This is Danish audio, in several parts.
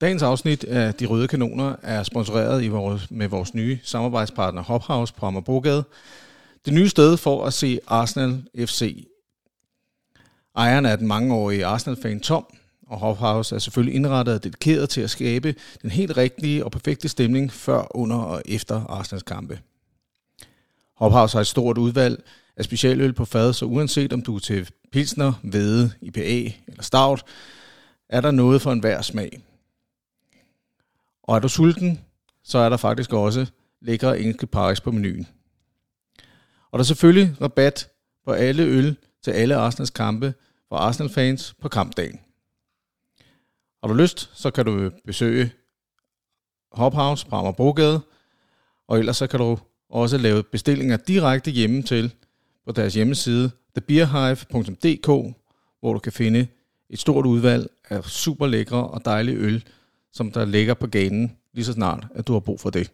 Dagens afsnit af De Røde Kanoner er sponsoreret i vores, med vores nye samarbejdspartner Hophouse på Amagerbrogade. Det nye sted for at se Arsenal FC. Ejeren er den mangeårige Arsenal-fan Tom, og Hophouse er selvfølgelig indrettet og dedikeret til at skabe den helt rigtige og perfekte stemning før, under og efter Arsenals kampe. Hophouse har et stort udvalg af specialøl på fad, så uanset om du er til pilsner, hvede, IPA eller stout, er der noget for enhver smag. Og er du sulten, så er der faktisk også lækre engelske paris på menuen. Og der er selvfølgelig rabat på alle øl til alle Arsenals kampe for Arsenal-fans på kampdagen. Har du lyst, så kan du besøge Hophouse på Amagerbrogade, og ellers så kan du også lave bestillinger direkte hjemme til på deres hjemmeside thebeerhive.dk, hvor du kan finde et stort udvalg af super lækre og dejlige øl, som der ligger på ganen lige så snart, at du har brug for det.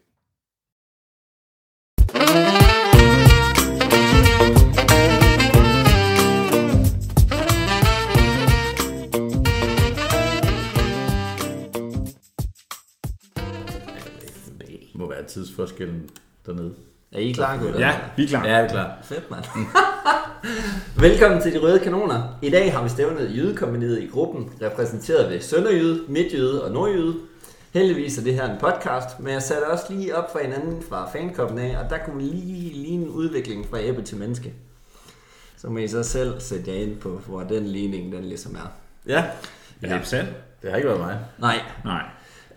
Det må være tidsforskellen dernede. Er I klar, gutter? Ja, vi er klar. Ja, vi er klar. Fedt, mand. Velkommen til De Røde Kanoner. I dag har vi stævnet Jydekompaniet i gruppen, repræsenteret ved Sønderjyde, Midtjyde og Nordjyde. Heldigvis er det her en podcast, men jeg satte også lige op for hinanden fra fankoppen af, og der kunne lige ligne en udvikling fra æble til menneske. Så må I så selv sætte jer ind på, hvor den ligning den ligesom er. Ja, Er det sandt? det har ikke været mig. Nej, Nej.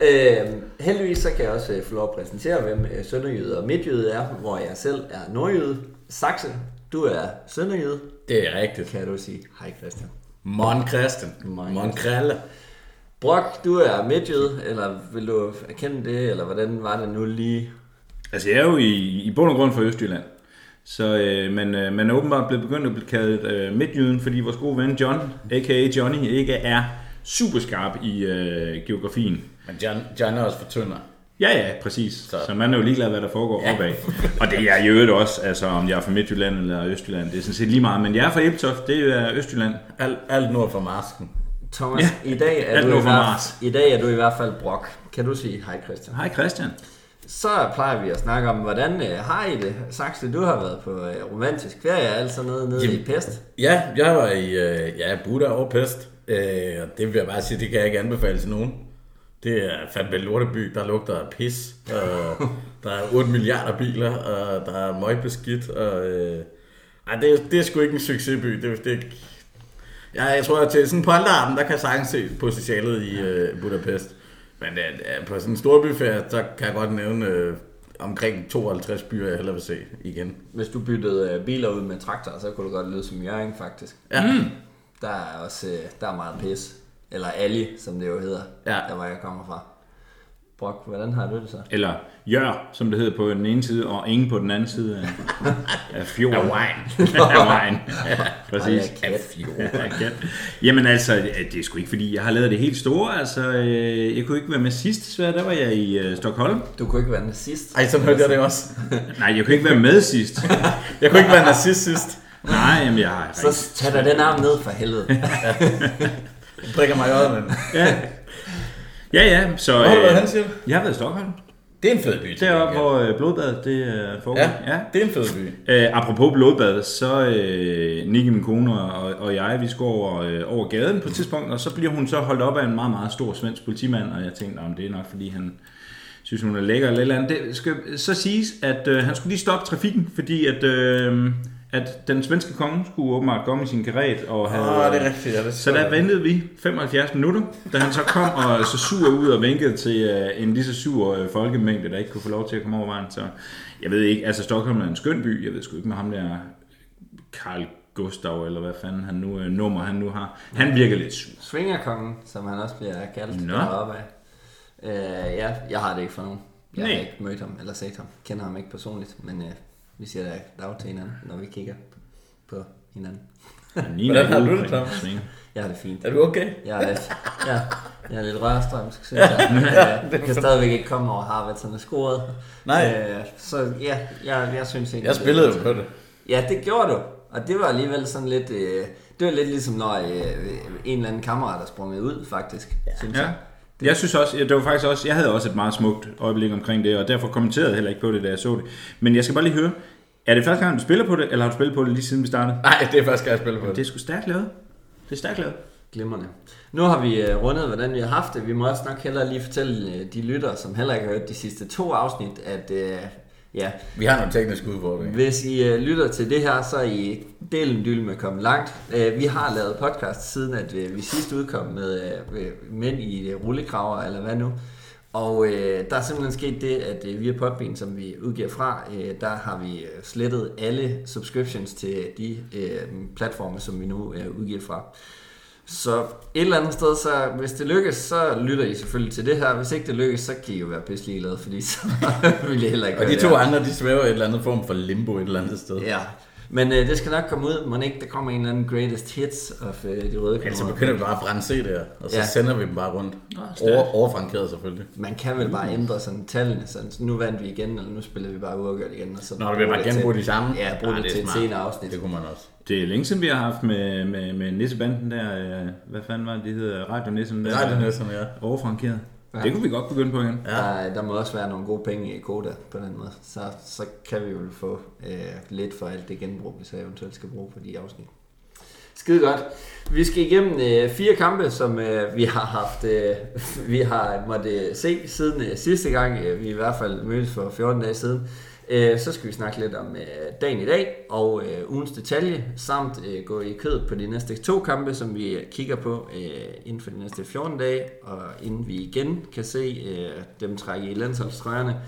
Øh, heldigvis så kan jeg også øh, få lov at præsentere, hvem øh, Sønderjyde og Midtjyde er, hvor jeg selv er Nordjyde. Saxe, du er Sønderjyde, Det er rigtigt. kan du sige. Hej Christian. Mon Christian. Mon Mon Kralle. Brok, du er Midtjyde, eller vil du erkende det, eller hvordan var det nu lige? Altså, jeg er jo i, i bund og grund fra Østjylland. Så, øh, men øh, man er åbenbart blevet begyndt at blive kaldt øh, Midtjyden, fordi vores gode ven John, a.k.a. Johnny, ikke er super skarp i øh, geografien. Men John, John er også for tynder. Ja, ja, præcis. Så, Så- man er jo ligeglad, hvad der foregår ja. opad. Og det er jeg i øvrigt også, altså om jeg er fra Midtjylland eller Østjylland, det er sådan set lige meget. Men jeg er fra Ebeltoft, det er Østjylland. Alt, alt nord for marsken. Thomas, Ja, i, dag er alt du i, nord for hvert, Mars. i dag er du i hvert fald Brok. Kan du sige hej Christian? Hej Christian. Så plejer vi at snakke om, hvordan øh, har I det? Saxe, du har været på øh, romantisk ferie, alt sådan noget nede Jamen. i Pest. Ja, jeg var i øh, ja, Buddha og Pest. Øh, og det vil jeg bare sige, det kan jeg ikke anbefale til nogen. Det er fandme en lorteby, der lugter af pis. Og der er 8 milliarder biler, og der er møgbeskidt. Og, øh, ej, det, er- det er sgu ikke en succesby. Det, det, ja, jeg tror, at til sådan en polterarten, der kan sagtens se potentialet i øh, Budapest. Men øh, på sådan en storbyferie, så kan jeg godt nævne øh, omkring 52 byer, jeg hellere vil se igen. Hvis du byttede øh, biler ud med traktor, så kunne du godt lyde som Jørgen, faktisk. Ja. Mm. Der er også øh, der er meget pis. Eller Ali, som det jo hedder, Ja. der hvor jeg kommer fra. Brok, hvordan har du det så? Eller Jør, som det hedder på den ene side, og ingen på den anden side af, af fjorden. Af vejen. af. Ja, præcis. Ej. Ja, kat. Jamen altså, det er sgu ikke fordi, jeg har lavet det helt store. Altså, øh, jeg kunne ikke være med sidst, desværre. Der var jeg i øh, Stockholm. Du kunne ikke være nazist. Ej, sådan hørte jeg det også. Nej, jeg kunne ikke være med sidst. Jeg kunne ikke være nazist sidst. Nej, jamen jeg har Så tag da den arm ned for helvede. Jeg drikker mig i øjet, men... Ja, ja, ja så... Hvor har du været Øh, hen, siger du? jeg har været i Stockholm. Det er en fed by. Deroppe, gengæld. hvor øh, blodbadet det øh, foregår. Ja, ja. det er en fed by. Øh, apropos blodbad, så øh, Nicky, min kone og, og jeg, vi skal over, øh, over gaden på et tidspunkt, og så bliver hun så holdt op af en meget, meget stor svensk politimand, og jeg tænkte, om det er nok, fordi han synes, hun er lækker eller et eller andet. Det skal så siges, at øh, han skulle lige stoppe trafikken, fordi at, øh, at den svenske konge skulle åbenbart komme i sin karet og have... Åh, det er rigtigt. Ja, det Så der ventede vi 75 minutter, da han så kom og så sur ud og vinkede til uh, en lige så sur uh, folkemængde, der ikke kunne få lov til at komme over vejen. Så jeg ved ikke, altså Stockholm er en skøn by, jeg ved sgu ikke med ham der Carl Gustav, eller hvad fanden han nu, uh, nummer han nu har. Han virker lidt sur. Svingerkongen, som han også bliver kaldt Nå. deroppe af. Øh, ja, jeg har det ikke for nogen. Jeg har Nej. ikke mødt ham eller set ham. Kender ham ikke personligt, men øh, vi siger da dag til hinanden, når vi kigger på hinanden. Hvordan har du det, Tom? Jeg har det fint. Er du okay? Jeg er lidt, ja, jeg er lidt rørstrømsk, synes jeg. Jeg kan stadigvæk ikke komme over Harvardsson er scoret. Nej. Øh, så ja, jeg, jeg synes ikke... Jeg spillede jo på det. Ja, det gjorde du. Og det var alligevel sådan lidt... Øh, det var lidt ligesom, når øh, en eller anden kammerat er sprunget ud, faktisk, ja. synes Ja. Jeg. Jeg synes også, det var faktisk også, jeg havde også et meget smukt øjeblik omkring det, og derfor kommenterede jeg heller ikke på det, da jeg så det. Men jeg skal bare lige høre, er det første gang, du spiller på det, eller har du spillet på det lige siden vi startede? Nej, det er første gang, jeg spiller på Det det. er sgu stærkt lavet. Det er stærkt lavet. Glimrende. Nu har vi uh, rundet, hvordan vi har haft det. Vi må også nok hellere lige fortælle uh, de lyttere, som heller ikke har hørt de sidste to afsnit, at uh, ja, Vi har nogle tekniske udfordringer. hvis I uh, lytter til det her, så er I delen dyl med kommet langt. Uh, vi har lavet podcast siden, at uh, vi sidst udkom med uh, mænd i uh, rullekraver, eller hvad nu. Og øh, der er simpelthen sket det, at øh, via Podbean, som vi udgiver fra, øh, der har vi slettet alle subscriptions til de øh, platforme, som vi nu øh, udgiver fra. Så et eller andet sted, så hvis det lykkes, så lytter I selvfølgelig til det her. Hvis ikke det lykkes, så kan I jo være pisselig glade, fordi så vil jeg heller ikke Og de to andre, de svæver i et eller andet form for limbo et eller andet sted. Ja, men øh, det skal nok komme ud. Må ikke, der kommer en eller anden greatest hits of øh, de røde Altså kanoner. begynder vi bare at brænde CD'er, og så Ja. sender vi dem bare rundt. stærkt. Over, overfrankeret selvfølgelig. Man kan vel bare ændre sådan tallene, sådan, så nu vandt vi igen, eller nu spiller vi bare uafgjort igen. Og så Nå, vi vil bare genbruge de samme. Ja, brug det er til et senere afsnit. Det kunne man også. Det er længe siden, vi har haft med, med, med Nissebanden der, øh, hvad fanden var det, de hedder, Radio Nissen der. Det er næsten, ja. Overfrankeret. Ja. Det kunne vi godt begynde på igen. Ja. Der, der må også være nogle gode penge i Koda på den måde. Så, så kan vi jo få øh, lidt for alt det genbrug, vi så eventuelt skal bruge på de afsnit. Skide godt. Vi skal igennem øh, fire kampe, som øh, vi har haft, øh, vi har måttet se siden øh, sidste gang, øh, vi i hvert fald mødtes for 14 dage siden. Øh, så skal vi snakke lidt om øh, dagen i dag og øh, ugens detalje, samt øh, gå i kød på de næste to kampe, som vi kigger på øh, inden for de næste 14 dage, og inden vi igen kan se øh, dem trække i landsholdstrøjerne.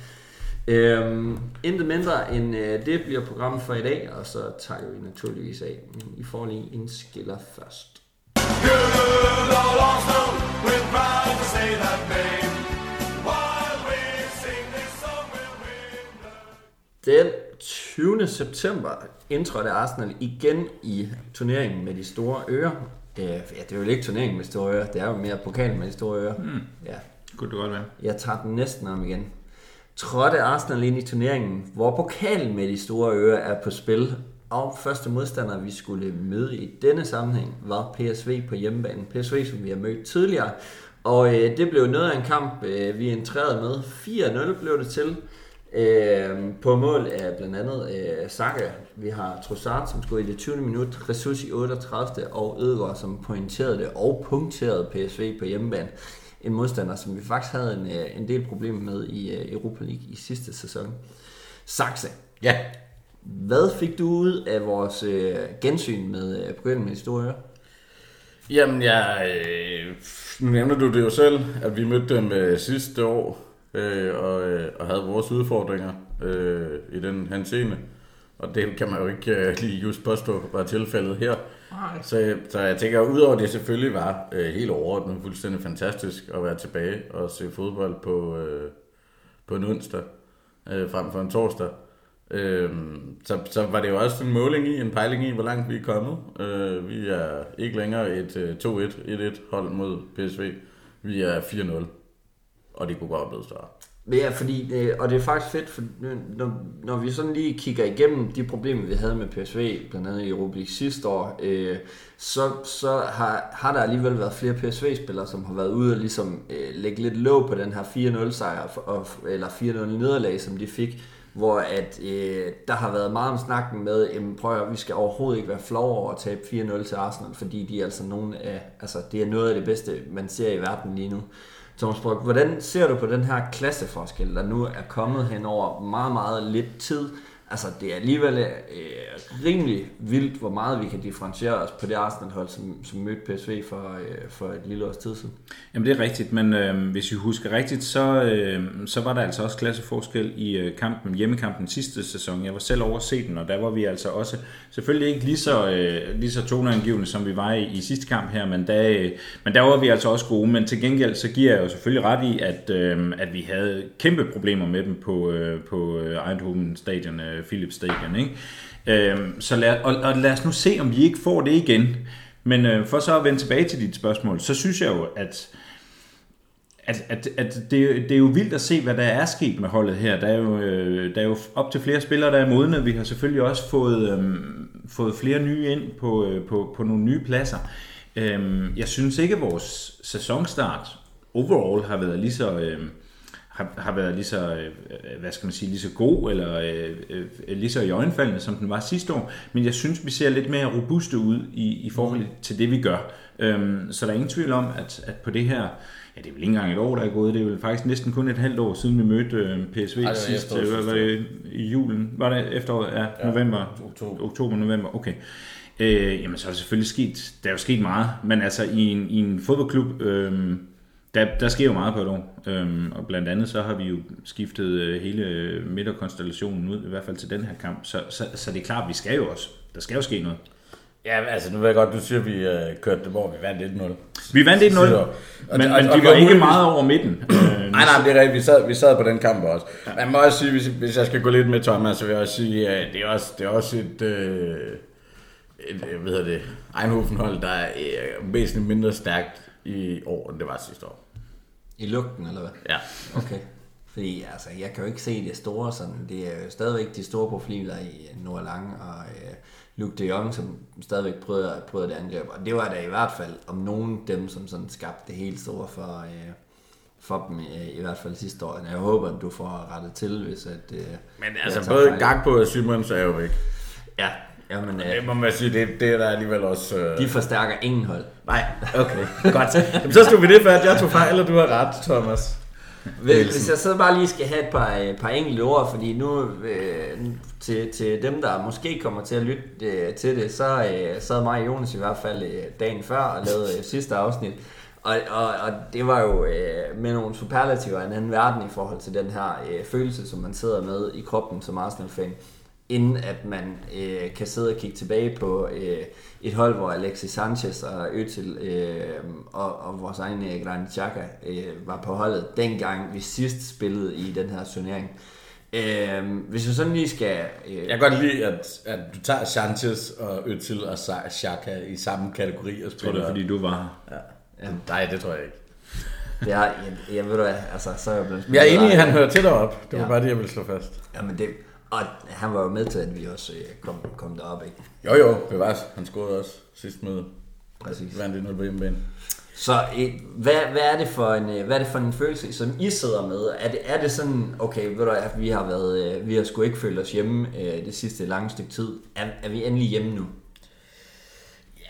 Øhm, intet mindre end øh, det bliver programmet for i dag, og så tager vi naturligvis af. Men I får lige en skiller først. Good old Arsenal, we're proud to say that. Den 20. september indtrådte Arsenal igen i turneringen med de store ører. Øh, ja, det er jo ikke turneringen med de store ører, det er jo mere pokalen med de store ører. Mm. Ja, Kunne det godt være. jeg tager den næsten om igen. Trådte Arsenal ind i turneringen, hvor pokalen med de store ører er på spil, og første modstander, vi skulle møde i denne sammenhæng, var PSV på hjemmebane. PSV, som vi har mødt tidligere. Og øh, det blev noget af en kamp, øh, vi entrerede med. 4-0 blev det til. Øh, på mål af blandt andet øh, Saka. Vi har Trossard, som skulle i det 20. minut, Ressus i 38. og Ødegaard, som pointerede det og punkterede PSV på hjemmebane. En modstander, som vi faktisk havde en, øh, en del problemer med i øh, Europa League i sidste sæson. Saxe, Ja, hvad fik du ud af vores øh, gensyn med øh, begyndelsen med ører? Jamen, jeg, øh, nu nævner du det jo selv, at vi mødte dem øh, sidste år, øh, og, øh, og havde vores udfordringer øh, i den henseende. Og det kan man jo ikke øh, lige just påstå var tilfældet her. Så, så jeg tænker, udover det selvfølgelig var øh, helt overordnet fuldstændig fantastisk at være tilbage og se fodbold på, øh, på en onsdag øh, frem for en torsdag. Øh, så, så var det jo også en måling i, en pejling i, hvor langt vi er kommet. Øh, vi er ikke længere et øh, 2-1-1-1 hold mod PSV. Vi er 4-0, og det kunne godt være blevet større. Ja, fordi, øh, og det er faktisk fedt, for når, når vi sådan lige kigger igennem de problemer, vi havde med PSV, blandt andet i Europa League sidste år, øh, så, så har, har der alligevel været flere PSV-spillere, som har været ude og ligesom øh, lægge lidt låg på den her 4-0 sejr, og, eller 4-0 nederlag, som de fik, hvor at, øh, der har været meget om snakken med, jamen, prøv at, vi skal overhovedet ikke være flove over at tabe 4-0 til Arsenal, fordi de er altså nogle af, altså det er noget af det bedste, man ser i verden lige nu. Thomas Brock, hvordan ser du på den her klasseforskel, der nu er kommet hen over meget, meget lidt tid? Altså, det er alligevel øh, rimelig vildt, hvor meget vi kan differentiere os på det Arsenal-hold, som, som mødte PSV for, øh, for et lille års tid siden. Jamen det er rigtigt, men øh, hvis vi husker rigtigt, så, øh, så var der altså også klasseforskel i øh, kampen, hjemmekampen sidste sæson. Jeg var selv over se den, og der var vi altså også selvfølgelig ikke lige så, øh, lige så toneangivende, som vi var i, i sidste kamp her, men der, øh, men der var vi altså også gode. Men til gengæld så giver jeg jo selvfølgelig ret i, at, øh, at vi havde kæmpe problemer med dem på, øh, på øh, Eindhoven Stadion, øh, Philips Stadion, ikke? Øhm, så lad, og, og lad os nu se, om vi ikke får det igen. Men øh, for så at vende tilbage til dit spørgsmål, så synes jeg jo, at, at, at, at det, det er jo vildt at se, hvad der er sket med holdet her. Der er jo, øh, der er jo op til flere spillere, der er modne. Vi har selvfølgelig også fået, øh, fået flere nye ind på, øh, på, på nogle nye pladser. Øh, jeg synes ikke, at vores sæsonstart overall har været lige så... Øh, har, har været lige så, øh, hvad skal man sige, lige så god, eller øh, øh, lige så i øjenfaldende, som den var sidste år. Men jeg synes, vi ser lidt mere robuste ud i, i forhold til det, vi gør. Øhm, så der er ingen tvivl om, at, at på det her, ja, det er vel ikke engang et år, der er gået, det er vel faktisk næsten kun et halvt år siden, vi mødte øh, PSV Ej, det sidst. Øh, Var, var det i julen? Var det efteråret? Ja, Ja, november. oktober. Oktober, november, okay. Øh, jamen, så er der selvfølgelig sket, der er jo sket meget, men altså i en, i en fodboldklub, øh, der, der sker jo meget på et år, øhm, og blandt andet så har vi jo skiftet øh, hele midterkonstellationen ud, i hvert fald til den her kamp, så, så, så det er klart, vi skal jo også, der skal jo ske noget. Ja, altså nu ved jeg godt, du siger, at vi øh, kørte det, hvor vi vandt 1-0. Vi vandt 1-0, Så- og- men, og- men og de var ikke meget over midten. Øh, Nej, nej, det er rigtigt. Vi sad, vi sad på den kamp også. Man må også sige, hvis, hvis jeg skal gå lidt med Thomas, så vil jeg også sige, at det er også, det er også et, øh, et, øh, hvad hedder det, Eindhoven-hold, der er øh, væsentligt mindre stærkt i år, end det var sidste år. I lugten, eller hvad? Ja. Okay. Fordi altså, jeg kan jo ikke se det store sådan. Det er jo stadigvæk de store profiler i Noah Lang og øh, Luke de Jong, som stadigvæk prøver, prøver det angreb. Og det var da i hvert fald om nogen dem, som sådan skabte det helt store for, øh, for dem, øh, i hvert fald sidste år. Jeg håber, at du får rettet til, hvis at... Øh, Men altså, både. Gakpo og Simons er jo væk. Ja, jamen, Det øh, må man sige, det, det er der alligevel også... Øh... de forstærker ingen hold. Nej, okay, godt. Jamen, så stod vi det fast. Jeg tog fejl, og du har ret, Thomas. Hvis, hvis jeg så bare lige skal have et par, øh, par enkelte ord, fordi nu øh, til, til dem, der måske kommer til at lytte øh, til det, så øh, sad mig og Jonas i hvert fald øh, dagen før og lavede øh, sidste afsnit. Og, og, og det var jo øh, med nogle superlativer af en anden verden i forhold til den her øh, følelse, som man sidder med i kroppen som Arsenal-fan inden at man øh, kan sidde og kigge tilbage på øh, et hold, hvor Alexis Sanchez og Øtil øh, og, og vores egen øh, Granit Xhaka øh, var på holdet, dengang vi sidst spillede i den her turnering. Øh, hvis jeg sådan lige skal... Øh, Jeg kan godt lide, at, at du tager Sanchez og Özil og Xhaka i samme kategori og tror, det er, fordi du var her. Ja. Nej, det tror jeg ikke. det er, jeg, jeg ved du hvad, altså, så er jeg blevet... Jeg er enig i, at han hører til derop. Det var Ja. bare det, jeg ville slå fast. Jamen det, og han var jo med til, at vi også øh, kom, kom derop, ikke? Jo, jo, bevares. Han scorede også sidst møde. Præcis. Vandt 1-0 på hjemmebane. Så øh, hvad, hvad, er det for en, øh, hvad er det for en følelse, som I sidder med? Er det, er det sådan, okay, ved du, at vi har været, vi har sgu ikke følt os hjemme det sidste lange stykke tid. Er, er vi endelig hjemme nu?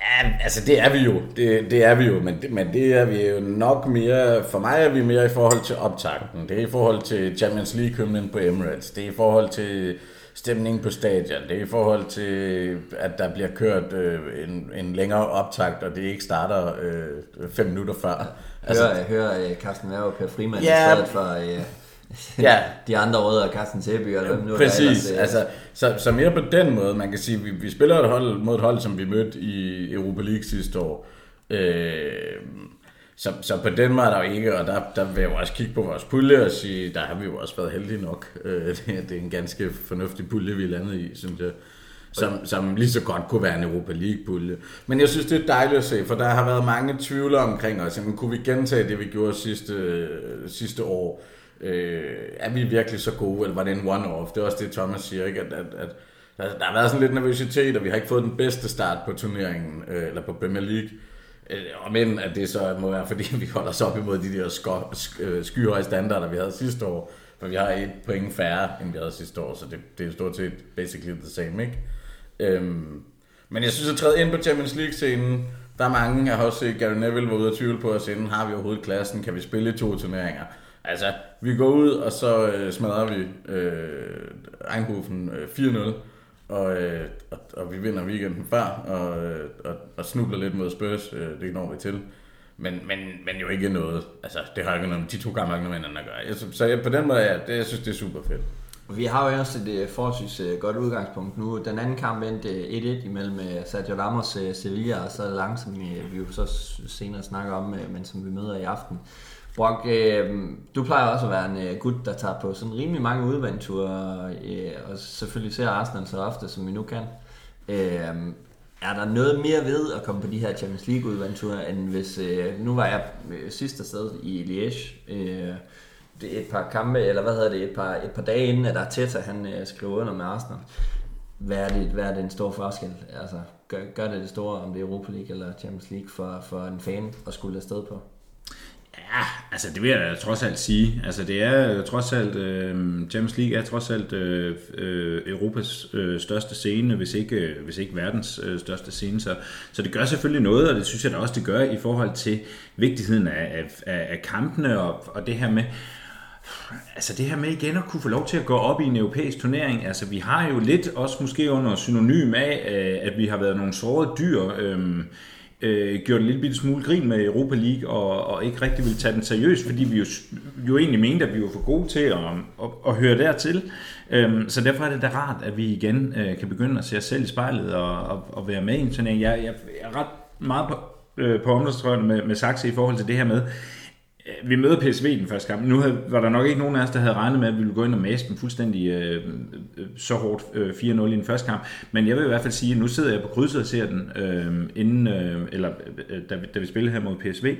Ja, altså det er vi jo. Det, det er vi jo, men det, men det er vi jo nok mere... For mig er vi mere i forhold til optakten. Det er i forhold til Champions League-hymnen på Emirates. Det er i forhold til stemningen på stadion. Det er i forhold til, at der bliver kørt øh, en, en længere optakt, og det ikke starter øh, fem minutter før. Altså, hører hører øh, Carsten Werner og Per Frimand Ja. i stedet for øh, Ja. de andre rødder, Carsten Sæby og hvem nu Præcis, ellers, øh, altså, så, så mere på den måde, man kan sige, vi, vi spiller et hold mod et hold, som vi mødte i Europa League sidste år. Øh, så, så på den måde er der jo ikke, og der, der vil jeg jo også kigge på vores pulje og sige, der har vi jo også været heldige nok. Øh, det, det er en ganske fornuftig pulje, vi er landet i, synes jeg. Som, som lige så godt kunne være en Europa League-pulje. Men jeg synes, det er dejligt at se, for der har været mange tvivler omkring os. Jamen, kunne vi gentage det, vi gjorde sidste, sidste år? Øh, er vi virkelig så gode, eller var det en one-off? Det er også det, Thomas siger, ikke? At, at, at der, der har været sådan lidt nervøsitet, og vi har ikke fået den bedste start på turneringen, øh, eller på Premier League. Øh, og men at det så må være, fordi vi holder os op imod de der sko- sk- øh, skyhøje standarder, vi havde sidste år. For vi har et point færre, end vi havde sidste år, så det, det er stort set basically the same, ikke? Øhm, men jeg synes, at træde ind på Champions League-scenen, der er mange, jeg har også set Gary Neville var ude og tvivle på os inden, har vi overhovedet klassen, kan vi spille i to turneringer? Altså, vi går ud, og så øh, smadrer vi øh, Eindhoven øh, 4-0, og, øh, og, og vi vinder weekenden før, og, øh, og, og snubler lidt mod Spurs, øh, det når vi til. Men, men, men jo ikke noget, altså det har ikke noget, de to gamle har med at gøre. Jeg, så, så jeg, på den måde, ja, det, jeg synes, det er super fedt. Vi har jo også et øh, forholdsvis øh, godt udgangspunkt nu. Den anden kamp endte øh, 1-1 imellem Sergio Ramos Sevilla, og så langsomt, vi jo så senere snakker om, men som vi møder i aften. Brock, øh, du plejer også at være en øh, gut, der tager på sådan rimelig mange udvandture, øh, og selvfølgelig ser Arsenal så ofte, som vi nu kan. Øh, er der noget mere ved at komme på de her Champions League udvandture, end hvis, øh, nu var jeg øh, sidste sted i Liège, øh, det er et par kampe, eller hvad hedder det, et par, et par dage inden, at Arteta han øh, skriver under med Arsenal. Hvad er, det, hvad er det en stor forskel? Altså, gør, gør det det store, om det er Europa League eller Champions League, for, for en fan at skulle afsted på? Ja, Altså, det vil jeg da trods alt sige. Altså, det er øh, trods alt, øh, Champions League er trods alt øh, øh, Europas øh, største scene, hvis ikke, øh, hvis ikke verdens øh, største scene. Så, så det gør selvfølgelig noget, og det synes jeg da også, det gør i forhold til vigtigheden af, af, af, kampene og, og det her med, Altså det her med igen at kunne få lov til at gå op i en europæisk turnering, altså vi har jo lidt også måske under synonym af, øh, at vi har været nogle sårede dyr, øh, øh, gjort en lille bitte smule grin med Europa League, og, og ikke rigtig ville tage den seriøst, fordi vi jo, jo egentlig mente, at vi var for gode til at, at, at høre dertil. Øhm, så derfor er det da rart, at vi igen øh, kan begynde at se os selv i spejlet og, og, og være med i en turnering. Jeg, jeg, jeg er ret meget på, øh, på områdstrøjen med, med Saxe i forhold til det her med, Øh, vi møder PSV i den første kamp. Nu havde, var der nok ikke nogen af os, der havde regnet med, at vi ville gå ind og mase dem fuldstændig øh, øh, så hårdt øh, 4-0 i den første kamp. Men jeg vil i hvert fald sige, at nu sidder jeg på krydset og ser den, øh, inden, øh, eller, øh, øh da, vi, da vi spillede her mod PSV.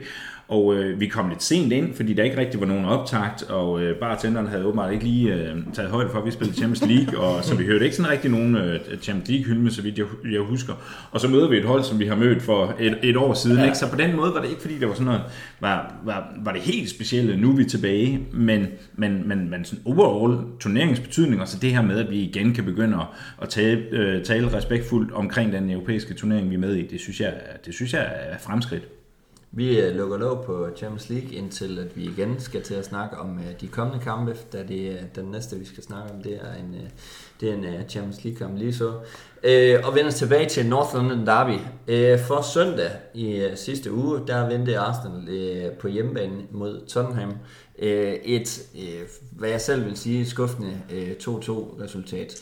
Og øh, vi kom lidt sent ind, fordi der ikke rigtig var nogen optakt, og øh, bartenderen havde åbenbart ikke lige øh, taget højde for, at vi spillede Champions League, og så vi hørte ikke sådan rigtig nogen øh, Champions League-hylme, så vidt jeg, jeg husker. Og så møder vi et hold, som vi har mødt for et, et år siden, ja. ikke? så på den måde var det ikke, fordi det var sådan noget, var, var, var det helt specielle, nu er vi tilbage, men, men, men, men sådan overall turneringsbetydning, og så det her med, at vi igen kan begynde at, at tale, øh, tale respektfuldt omkring den europæiske turnering, vi er med i, det synes jeg, det synes jeg er fremskridt. Vi øh, lukker lov på Champions League, indtil at vi igen skal til at snakke om øh, de kommende kampe, da det, øh, den næste, vi skal snakke om, det er en, det er en Champions League-kamp lige så. Og vender tilbage til North London Derby. For søndag i sidste uge, der vendte Arsenal på hjemmebane mod Tottenham. Et, hvad jeg selv vil sige, skuffende 2-2 resultat.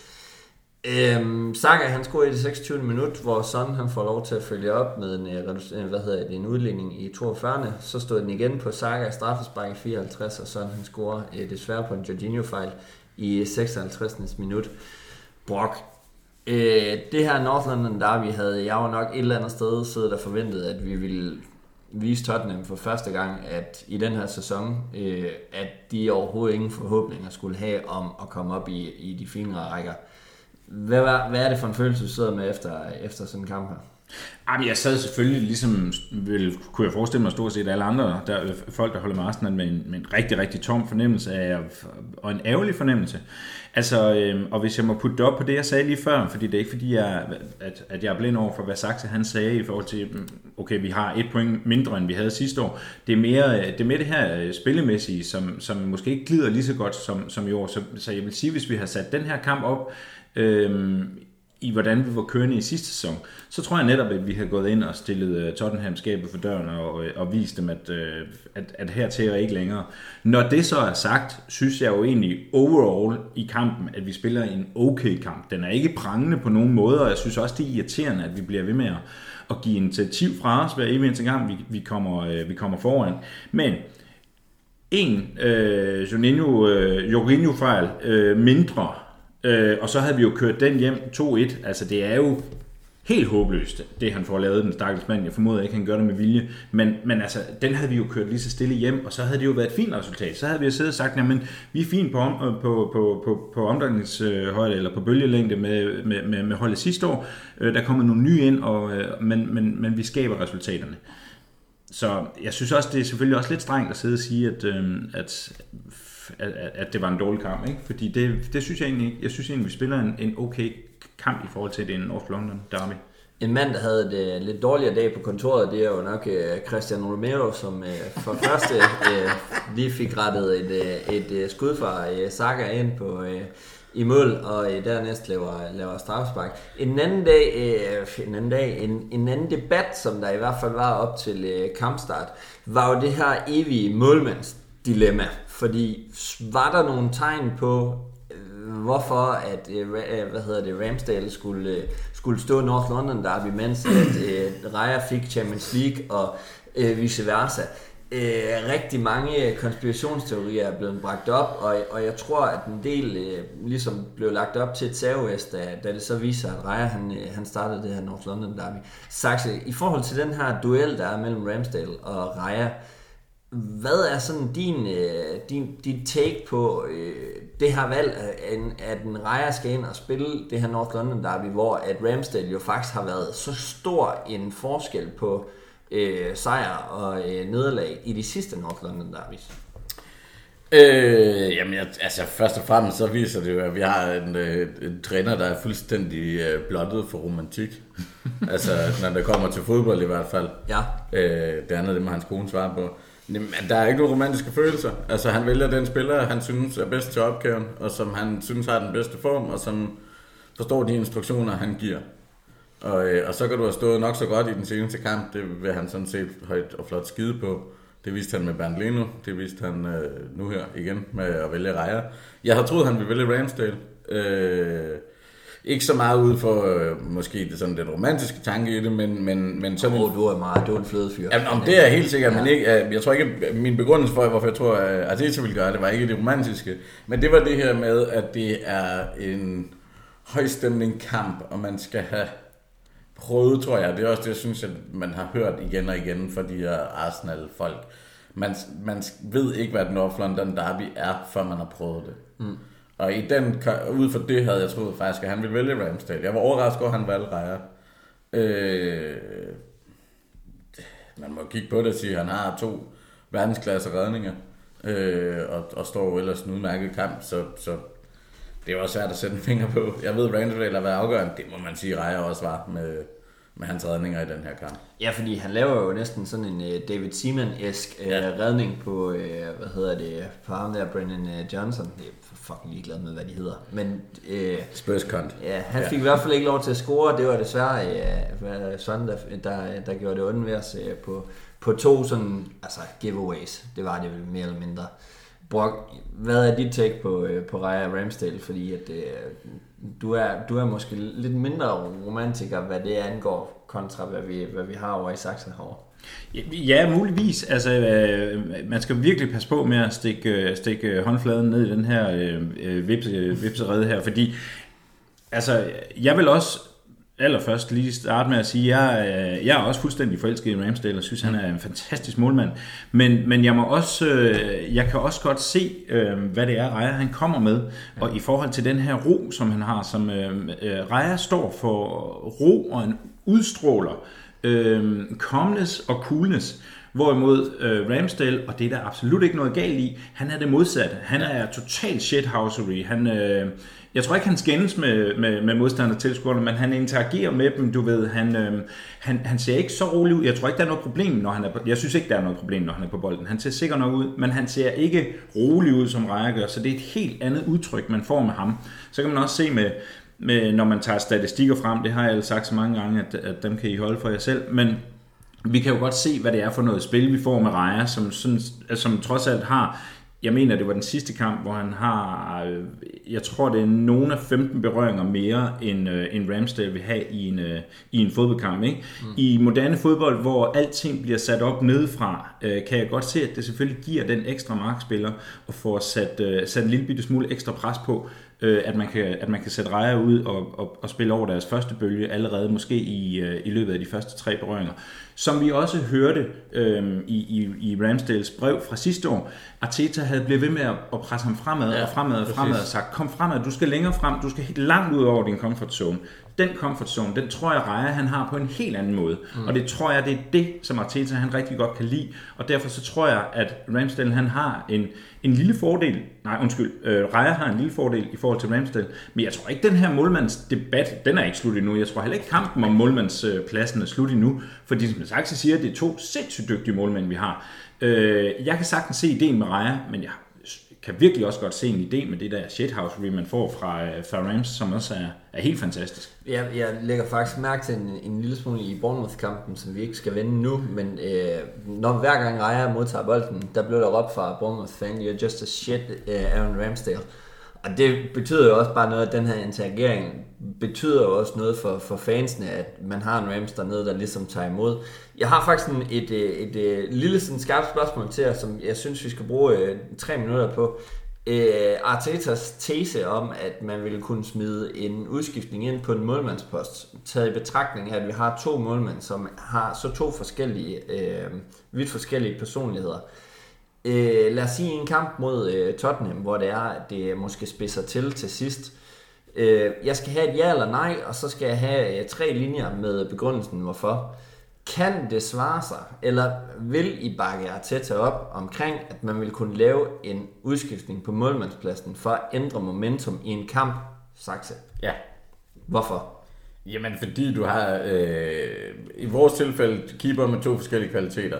Øhm, Saka han scorer i det 26. minut, hvor Son han får lov til at følge op med en, øh, øh, hvad hedder det, en udligning i 42. Så stod den igen på Saka straffespark i 54, og Son han scorer øh, desværre på en Jorginho-fejl i 56. minut. Brock. Øh, det her North London Derby havde jeg jo nok et eller andet sted siddet og forventet, at vi ville vise Tottenham for første gang, at i den her sæson, øh, at de overhovedet ingen forhåbninger skulle have om at komme op i, i de finere rækker. Hvad, hvad er det for en følelse, du sidder med efter, efter sådan en kamp her? Jamen, jeg sad selvfølgelig, ligesom vil, kunne jeg forestille mig stort set alle andre der, folk, der holder med Arsenal, med en, med en rigtig, rigtig tom fornemmelse af, og en ærgerlig fornemmelse. Altså, øhm, og hvis jeg må putte det op på det, jeg sagde lige før, fordi det er ikke fordi, jeg, at, at jeg er blind over for, hvad Saxe han sagde i forhold til, okay, vi har et point mindre, end vi havde sidste år. Det er mere det, er mere det her øh, spillemæssige, som, som måske ikke glider lige så godt som, som i år. Så, så jeg vil sige, hvis vi har sat den her kamp op, øh, i hvordan vi var kørende i sidste sæson, så tror jeg netop, at vi har gået ind og stillet øh, Tottenham skabet for døren og, øh, og vist dem, at, øh, at, at hertil er ikke længere. Når det så er sagt, synes jeg jo egentlig overall i kampen, at vi spiller en okay kamp. Den er ikke prangende på nogen måde, og jeg synes også, det er irriterende, at vi bliver ved med at, at give initiativ fra os hver eneste gang, vi, vi, kommer, vi kommer foran. Men en øh, Jorginho, uh, Jorginho-fejl uh, mindre Øh, og så havde vi jo kørt den hjem 2-1. Altså det er jo helt håbløst, det han får lavet, den stakkels mand. Jeg formoder ikke, han gør det med vilje. Men, men altså, den havde vi jo kørt lige så stille hjem, og så havde det jo været et fint resultat. Så havde vi jo siddet og sagt, jamen, vi er fint på, om, øh, på, på, på, på omdrejningshøjde, eller på bølgelængde med, med, med, med holdet sidste år. Øh, der kommer nogle nye ind, og, øh, men, men, men vi skaber resultaterne. Så jeg synes også, det er selvfølgelig også lidt strengt at sidde og sige, at, øh, at at, at det var en dårlig kamp. Ikke? Fordi det, det synes jeg egentlig ikke. Jeg synes egentlig, vi spiller en, en okay kamp i forhold til det North London derby. En mand, der havde det lidt dårligere dag på kontoret, det er jo nok uh, Christian Romero, som uh, for første uh, lige fik rettet et, uh, et uh, skud fra uh, Saka ind på, uh, i mål, og uh, dernæst laver, laver straffespark. En anden dag, uh, en anden dag, en, en anden debat, som der i hvert fald var op til uh, kampstart, var jo det her evige målmandsdilemma. Fordi var der nogle tegn på, øh, hvorfor at øh, øh, hvad hedder det, Ramsdale skulle, skulle stå North London Derby, mens at uh, Raya fik Champions League og vice versa. Uh, rigtig mange konspirationsteorier er blevet bragt op, og, og jeg tror, at en del uh, ligesom blev lagt op til et servest, da, da det så viser, at Raya han, han startede det her North London Derby. Saxe, i forhold til den her duel, der er mellem Ramsdale og Raya, hvad er sådan din, øh, din, din take på øh, det her valg, at, at en Raja skal ind og spille det her North London Derby, hvor at Ramsdale jo faktisk har været så stor en forskel på øh, sejr og øh, nederlag i de sidste North London derbys? Øh, jamen, jeg, altså først og fremmest så viser det jo, at vi har en, øh, en træner, der er fuldstændig øh, blottet for romantik. altså, når det kommer til fodbold i hvert fald. Ja. Øh, det andet, det må hans kone svare på. Jamen, der er ikke nogen romantiske følelser. Altså, han vælger den spiller, han synes er bedst til opgaven, og som han synes har den bedste form, og som forstår de instruktioner, han giver. Og, øh, og så kan du have stået nok så godt i den seneste kamp, det vil han sådan set højt og flot skide på. Det viste han med Bernd Leno, det viste han øh, nu her igen med at vælge Rejer. Jeg har troet, han ville vælge Ramsdale. Øh, ikke så meget ud for øh, måske det, sådan den romantiske tanke i det, men, men, men sådan Åh, du er meget, du er en fløde fyr. Jamen, om det er helt sikkert, men ikke, øh, jeg tror ikke, min begrundelse for, hvorfor jeg tror, at Arteta ville gøre det, var ikke det romantiske. Men det var det her med, at det er en højstemning kamp, og man skal have prøvet, tror jeg. Det er også det, jeg synes, at man har hørt igen og igen fra de her Arsenal-folk. Man, man ved ikke, hvad den North London Derby er, før man har prøvet det. Mm. Og i den, ud fra det havde jeg troet faktisk, at han ville vælge Ramsdale. Jeg var overrasket over, at han valgte Rejer. Øh, man må kigge på det og sige, at han har to verdensklasse redninger, øh, og, og står jo ellers en udmærket kamp, så, så det var svært at sætte en finger på. Jeg ved, Ramsdale har været afgørende, det må man sige, Rejer også var med, med hans redninger i den her kamp. Ja, fordi han laver jo næsten sådan en uh, David Seaman-esk uh, Ja. redning på, uh, hvad hedder det, på ham der, Brennan uh, Johnson. Jeg er fucking ligeglad med, hvad de hedder. Men uh, Spurs kont. ja, han Ja. fik i hvert fald ikke lov til at score. Det var desværre uh, sådan, der, der, der gjorde det ondt ved os uh, på, på to sådan, altså giveaways. Det var det vel mere eller mindre. Brock, hvad er dit take på, øh, på Raja Ramsdale? Fordi at, øh, du, er, du er måske lidt mindre romantiker, hvad det angår, kontra hvad vi, hvad vi har over i Saxa herovre. Ja, muligvis. Altså, øh, man skal virkelig passe på med at stikke, øh, stikke håndfladen ned i den her øh, øh, vipse, øh, vipserede her, fordi altså, jeg vil også allerførst lige starte med at sige, at jeg, øh, jeg er også fuldstændig forelsket i Ramsdale og synes, han er en fantastisk målmand. Men, men jeg, må også, øh, jeg kan også godt se, øh, hvad det er, Raja han kommer med. Og i forhold til den her ro, som han har, som Raja står for ro og en udstråler øh, calmness og coolness. Hvorimod øh, Ramsdale, og det er der absolut ikke noget galt i, han er det modsatte. Han er total shithousery. Han, øh, jeg tror ikke, han skændes med, med, med modstander tilskuerne, men han interagerer med dem, du ved. Han, øh, han, han ser ikke så rolig ud. Jeg tror ikke, der er noget problem, når han er på, Jeg synes ikke, der er noget problem, når han er på bolden. Han ser sikkert nok ud, men han ser ikke rolig ud, som Raja gør. Så det er et helt andet udtryk, man får med ham. Så kan man også se med, med når man tager statistikker frem, det har jeg sagt så mange gange, at, at dem kan I holde for jer selv, men vi kan jo godt se, hvad det er for noget spil, vi får med Raja, som, sådan, som trods alt har, jeg mener, det var den sidste kamp, hvor han har, øh, jeg tror, det er nogle af 15 berøringer mere, end, øh, end Ramsdale vil have i en, øh, i en fodboldkamp. Ikke? Mm. I moderne fodbold, hvor alting bliver sat op nedefra, øh, kan jeg godt se, at det selvfølgelig giver den ekstra markspiller og får sat, øh, sat en lille bitte smule ekstra pres på, øh, at, man kan, at man kan sætte rejer ud og, og, og spille over deres første bølge allerede måske i, øh, i løbet af de første tre berøringer. Som vi også hørte øh, i, i, i Ramsdales brev fra sidste år, Arteta havde blevet ved med at, at presse ham fremad Ja, og fremad og præcis. fremad og sagt, kom fremad, du skal længere frem, du skal helt langt ud over din comfort zone. Den comfort zone, den tror jeg, Raja han har på en helt anden måde. Mm. Og det tror jeg, det er det, som Arteta han rigtig godt kan lide. Og derfor så tror jeg, at Ramsdale han har en, en lille fordel, nej undskyld, øh, Raja har en lille fordel i forhold til Ramsdale, men jeg tror ikke, den her målmandsdebat, den er ikke slut endnu. Jeg tror heller ikke, kampen om målmandspladsen er slut endnu, fordi som Saxe siger, det er to sindssygt dygtige målmænd, vi har. Øh, jeg kan sagtens se ideen med Raja, men jeg kan virkelig også godt se en idé med det der shithouse man får fra, øh, fra Rams, som også er, er helt fantastisk. Jeg, jeg lægger faktisk mærke til en, en lille smule i Bournemouth-kampen, som vi ikke skal vende nu, men øh, når hver gang Raja modtager bolden, der blev der råbt fra Bournemouth-fan, you're just a shit, uh, Aaron Ramsdale. Og det betyder jo også bare noget, at den her interagering betyder jo også noget for, for fansene, at man har en Rams dernede, der ligesom tager imod. Jeg har faktisk en, et, øh, et, et, et lille sådan skarpt spørgsmål til jer, som jeg synes, vi skal bruge øh, tre minutter på. Øh, Artetas tese om, at man ville kunne smide en udskiftning ind på en målmandspost, taget i betragtning af, at vi har to målmænd, som har så to forskellige, øh, vidt forskellige personligheder. Øh, lad os sige en kamp mod øh, Tottenham, hvor det er, at det måske spidser til til sidst. Øh, jeg skal have et ja eller nej, og så skal jeg have øh, tre linjer med begrundelsen hvorfor. Kan det svare sig, eller vil I bakke Arteta op omkring, at man vil kunne lave en udskiftning på målmandspladsen for at ændre momentum i en kamp, Saxe? Ja. Hvorfor? Jamen, fordi du har, øh, i vores tilfælde, keeper med to forskellige kvaliteter.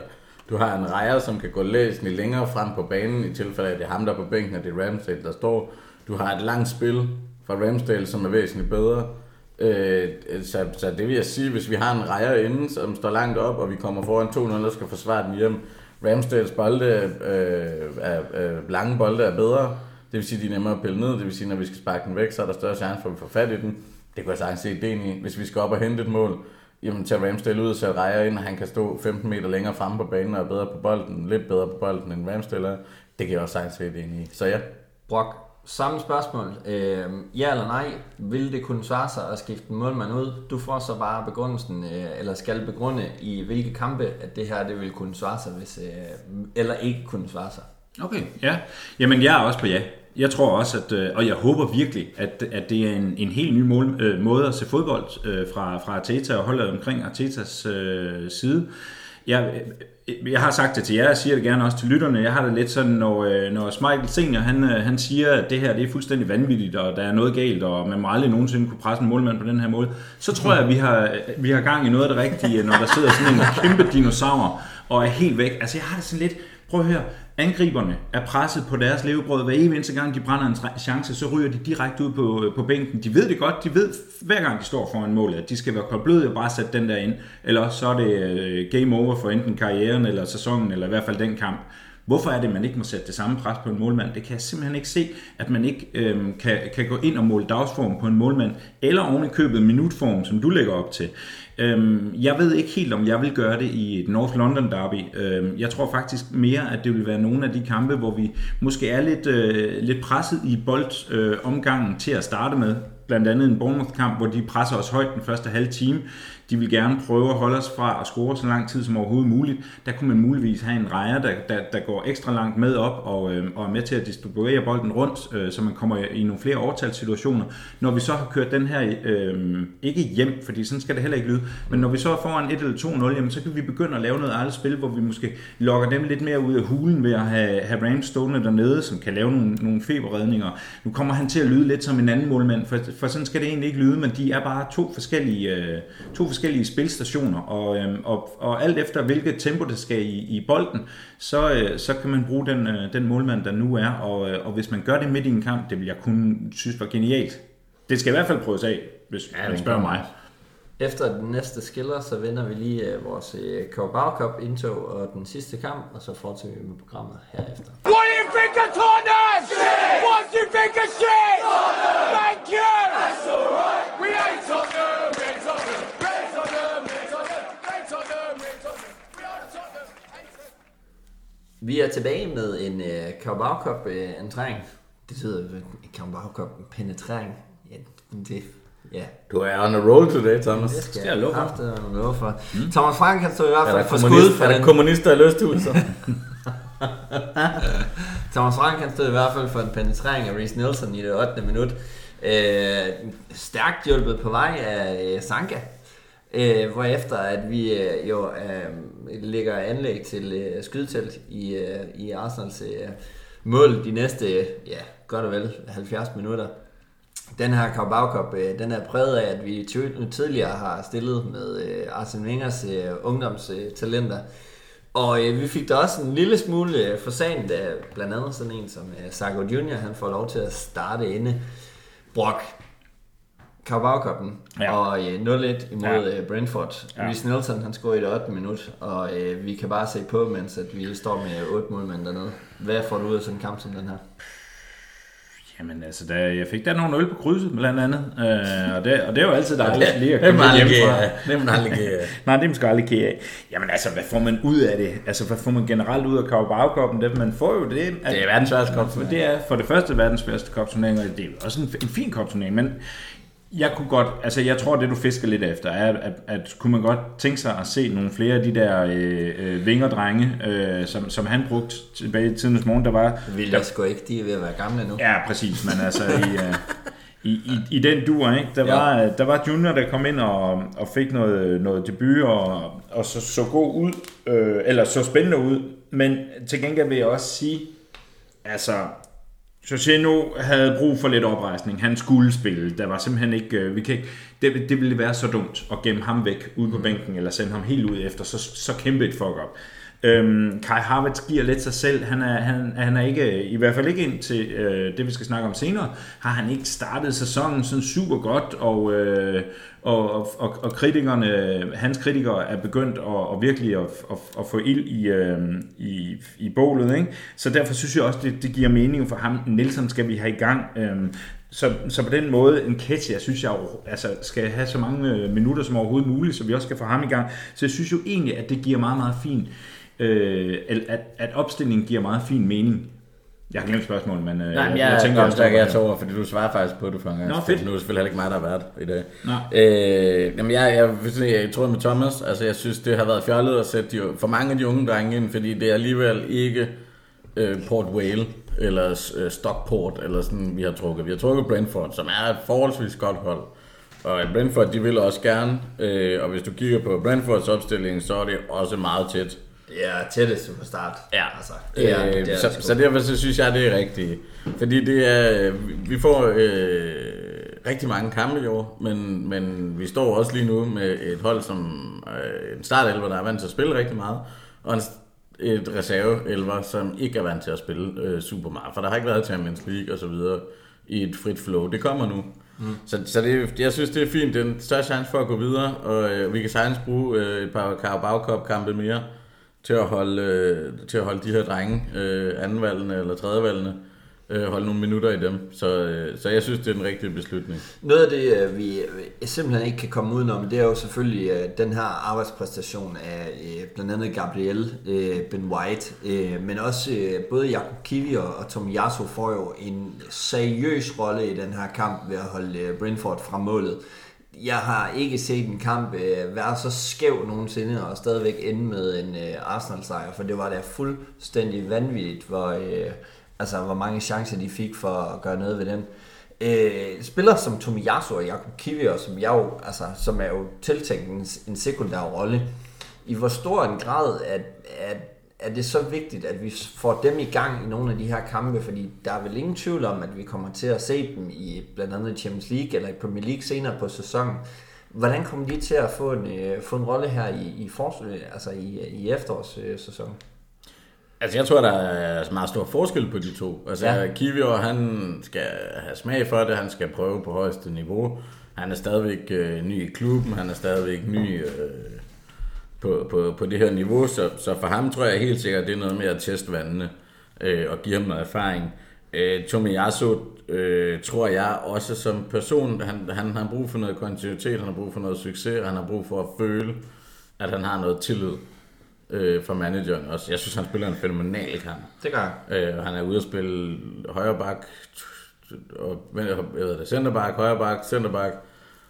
Du har en rejer, som kan gå læsende længere frem på banen, i tilfælde af, at det er ham, der er på bænken, og det er Ramsdale, der står. Du har et langt spil fra Ramsdale, som er væsentligt bedre. Øh, så, så det vil jeg sige, hvis vi har en rejer inde, som står langt op, og vi kommer foran 2-0 og skal forsvare den hjem, Ramsdales bolde, øh, er, øh, lange bolde er bedre. Det vil sige, de er nemmere at pille ned. Det vil sige, når vi skal sparke den væk, så er der større chance for, at vi får fat i den. Det kunne jeg sagtens se ideen i. Hvis vi skal op og hente et mål, jamen tage Ramsdale ud og sætte Rejer ind, og han kan stå 15 meter længere fremme på banen og er bedre på bolden, lidt bedre på bolden end Ramsdale er. Det kan jeg også sagtens se ideen i. Så ja, Brock, samme spørgsmål. Øh, ja eller nej, vil det kunne svare sig at skifte en målmand ud? Du får så bare begrundelsen, øh, eller skal begrunde i hvilke kampe, at det her det vil kunne svare sig, hvis, øh, eller ikke kunne svare sig. Okay, ja. Jamen, jeg er også på ja. Jeg tror også, at, øh, og jeg håber virkelig, at, at det er en, en helt ny mål, øh, måde at se fodbold øh, fra, fra Arteta og holdet omkring Artetas øh, side. Jeg, øh, jeg har sagt det til jer, jeg siger det gerne også til lytterne. Jeg har det lidt sådan, når, øh, når Michael Senior han, øh, han siger, at det her det er fuldstændig vanvittigt, og der er noget galt, og man må aldrig nogensinde kunne presse en målmand på den her måde, så tror jeg, at vi har, vi har gang i noget af det rigtige, når der sidder sådan en kæmpe dinosaur og er helt væk. Altså jeg har det sådan lidt, prøv at høre, angriberne er presset på deres levebrød. Hver evig eneste gang, de brænder en chance, så ryger de direkte ud på, øh, på bænken. De ved det godt. De ved hver gang, de står foran målet, at de skal være koldbløde og bare sætte den der ind. Eller så er det øh, game over for enten karrieren eller sæsonen, eller i hvert fald den kamp. Hvorfor er det, at man ikke må sætte det samme pres på en målmand? Det kan jeg simpelthen ikke se, at man ikke øhm, kan, kan gå ind og måle dagsform på en målmand, eller oven i købet minutform, som du lægger op til. Øhm, jeg ved ikke helt, om jeg vil gøre det i et North London derby. Øhm, jeg tror faktisk mere, at det vil være nogle af de kampe, hvor vi måske er lidt, øh, lidt presset i boldomgangen øh, omgangen til at starte med. Blandt andet en Bournemouth-kamp, hvor de presser os højt den første halve time. De vil gerne prøve at holde os fra at score så lang tid som overhovedet muligt. Der kunne man muligvis have en rejer, der, der, der går ekstra langt med op og, øh, og er med til at distribuere bolden rundt, øh, så man kommer i nogle flere overtalssituationer. Når vi så har kørt den her, øh, ikke hjem, fordi sådan skal det heller ikke lyde, men når vi så er foran 1 eller 2-0, jamen, så kan vi begynde at lave noget andet spil, hvor vi måske lokker dem lidt mere ud af hulen ved at have, have Rams stående dernede, som kan lave nogle, nogle feberredninger. Nu kommer han til at lyde lidt som en anden målmand, for, for sådan skal det egentlig ikke lyde, men de er bare to forskellige, øh, to forskellige spilstationer, og, øh, og, og alt efter hvilket tempo det skal i, i bolden, så, øh, så kan man bruge den, øh, den målmand, der nu er, og, øh, og hvis man gør det midt i en kamp, det vil jeg kun synes var genialt. Det skal i hvert fald prøves af, hvis ja, man spørger mig. Efter den næste skiller, så vender vi lige vores øh, Carabao Cup indtog og den sidste kamp, og så fortsætter vi med programmet herefter. What do you think of Tottenham? What do you think of shit? Thank you! That's alright! Vi er tilbage med en uh, Carabao Cup uh, entreng. Det hedder Carabao Cup penetrering. Ja, det, ja. du er on a roll today, Thomas. Det skal jeg love for. aften love for. Mm. Thomas Frank han stod i hvert Er fald for skud for er der kommunister i så? Thomas Frank han stod i hvert fald for en penetrering af Reece Nelson i det 8. minut. Øh, stærkt hjulpet på vej af øh, Sanka. Øh, hvorefter at vi øh, jo øh, lægger anlæg til øh, skydetelt i, øh, i Arsenals øh, mål de næste, øh, ja, godt og vel 70 minutter. Den her Carabao Cup, øh, den er præget af, at vi tidligere har stillet med øh, Arsene Wengers øh, ungdomstalenter. Og øh, vi fik da også en lille smule øh, forsaget af blandt andet sådan en som øh, Sarko Junior, han får lov til at starte inde. Brock, Carabao Ja. ja. og øh, 0-1 imod Ja. ja. Brentford. Ja. Ja. Reece Nelson, han scorer i det 8. minut, og øh, vi kan bare se på, mens at vi står med 8 målmænd dernede. Hvad får du ud af sådan en kamp som den her? Jamen altså, da jeg fik der nogle øl på krydset blandt andet, øh, og, det, og det er jo altid dejligt lige at komme man hjem aldrig fra. af. Det er man aldrig af. Nej, det man sgu aldrig af. Jamen altså, hvad får man ud af det? Altså, hvad får man generelt ud af Carabao Cup'en? Det, man får jo det... At, Det er verdens værste kop. Men det er for det første verdens bedste kopturnering, og det er også en, en fin kopturnering, men jeg kunne godt, altså jeg tror, det du fisker lidt efter, er, at, at kunne man godt tænke sig at se nogle flere af de der øh, øh, vingerdrenge, øh, som, som han brugte tilbage i tidens morgen, der var... Vil jeg sgu ikke, de er ved at være gamle nu. Ja, præcis, men altså i, øh, i, i, i den dur, ikke? Der, Ja. var, der var Junior, der kom ind og, og fik noget, noget debut, og, og så, så god ud, øh, eller så spændende ud, men til gengæld vil jeg også sige, altså, Jorginho havde brug for lidt oprejsning. Han skulle spille. Der var simpelthen ikke... øh, Vi kan ikke det, det ville være så dumt at gemme ham væk ude på bænken, eller sende ham helt ud efter så, så kæmpe et fuck up. Øhm, Kai Havertz giver lidt sig selv. Han er, han, han er ikke, i hvert fald ikke ind til øh, det, vi skal snakke om senere, har han ikke startet sæsonen sådan super godt, og, øh, og, og, og, og kritikerne, hans kritikere er begyndt at, og virkelig at, at, at få ild i, øh, i, i bålet. Ikke? Så derfor synes jeg også, det, det giver mening for ham. Nielsen skal vi have i gang. Øh, så, så på den måde, en Ketty, synes jeg altså, skal have så mange øh, minutter som overhovedet muligt, så vi også skal få ham i gang. Så jeg synes jo egentlig, at det giver meget, meget fin, øh, at, at opstillingen giver meget fin mening. Jeg har glemt spørgsmålet, men øh, Nej, men jeg, jeg tænker også, jeg at jeg tager over, fordi du svarer faktisk på det for en gang. Nå, fedt. Nu er det selvfølgelig ikke mig, der har været i dag. Nå. Øh, jamen, jeg, jeg, sige, jeg tror med Thomas, altså jeg synes, det har været fjollet at sætte de, for mange af de unge drenge ind, fordi det er alligevel ikke øh, Port Vale eller øh, Stockport, eller sådan, vi har trukket. Vi har trukket Brentford, som er et forholdsvis godt hold. Og Brentford, de vil også gerne, øh, og hvis du kigger på Brentfords opstilling, så er det også meget tæt. Det er tættest fra start. Ja, altså. det er, øh, så, så derfor så synes jeg, det er rigtigt. Fordi det er, vi får øh, rigtig mange kampe i år, men, men vi står også lige nu med et hold, som øh, en startelver, der er vant til at spille rigtig meget, og en, et reserveelver, som ikke er vant til at spille øh, super meget, for der har ikke været Champions League og så videre i et frit flow. Det kommer nu. Mm. Så, så det, jeg synes, det er fint. Det er en større chance for at gå videre, og øh, vi kan sagtens bruge øh, et par Carabao Cup kampe mere til at holde, øh, til at holde de her drenge, øh, andenvalgene eller tredjevalgene, øh, holde nogle minutter i dem. Så, øh, så jeg synes, det er den rigtige beslutning. Noget af det, øh, vi øh, simpelthen ikke kan komme udenom, det er jo selvfølgelig øh, den her arbejdspræstation af øh, blandt andet Gabriel, øh, Ben White, øh, men også øh, både Jakob Kivi og, og Tomiyasu får jo en seriøs rolle i den her kamp ved at holde øh, Brentford fra målet. Jeg har ikke set en kamp øh, være så skæv nogensinde og stadigvæk ende med en øh, Arsenal-sejr, for det var da fuldstændig vanvittigt, hvor, øh, altså, hvor mange chancer de fik for at gøre noget ved den. Øh, spillere som Tomiyasu og Jakob Kivior, som, jeg jo, altså, som er jo tiltænkt en, en sekundær rolle, i hvor stor en grad at, at, er det så vigtigt, at vi får dem i gang i nogle af de her kampe, fordi der er vel ingen tvivl om, at vi kommer til at se dem i blandt andet Champions League eller i Premier League senere på sæsonen. Hvordan kommer de til at få en, øh, få en rolle her i, i, for, øh, altså i, i efterårssæsonen? Altså, jeg tror, der er meget stor forskel på de to. Altså, Ja. Kivior, han skal have smag for det, han skal prøve på højeste niveau. Han er stadigvæk øh, ny i klubben, han er stadigvæk ny øh, på, på, på det her niveau, så, så for ham tror jeg helt sikkert, det er noget med at teste vandene øh, og give ham noget erfaring. Øh, Tomiyasu øh, tror jeg også som person, han, han har brug for noget kontinuitet, han har brug for noget succes, han har brug for at føle, at han har noget tillid øh, fra manageren også. Jeg synes, han spiller en fænomenal kamp. Det gør jeg. Øh, han er ude at spille højre bak, og hvad hedder det, centerback, højre bak, centerback.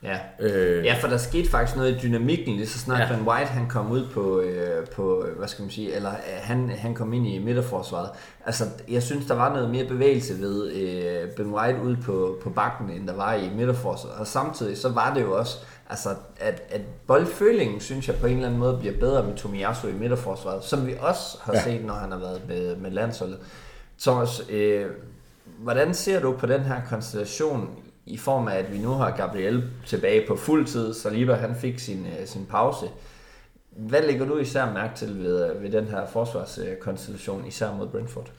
Ja. Øh, Ja, for der skete faktisk noget i dynamikken, lige så snart ja. Ben White han kom ud på, øh, på, hvad skal man sige, eller øh, han, han kom ind i midterforsvaret. Altså, jeg synes, der var noget mere bevægelse ved øh, Ben White ude på, på bakken, end der var i midterforsvaret. Og samtidig så var det jo også, altså, at, at boldfølingen, synes jeg, på en eller anden måde bliver bedre med Tomiyasu i midterforsvaret, som vi også har ja. set, når han har været med, med landsholdet. Thomas, øh, hvordan ser du på den her konstellation i form af, at vi nu har Gabriel tilbage på fuld tid, Saliba han fik sin, øh, sin pause. Hvad lægger du især mærke til ved, øh, ved den her forsvarskonstellation, især mod Brentford?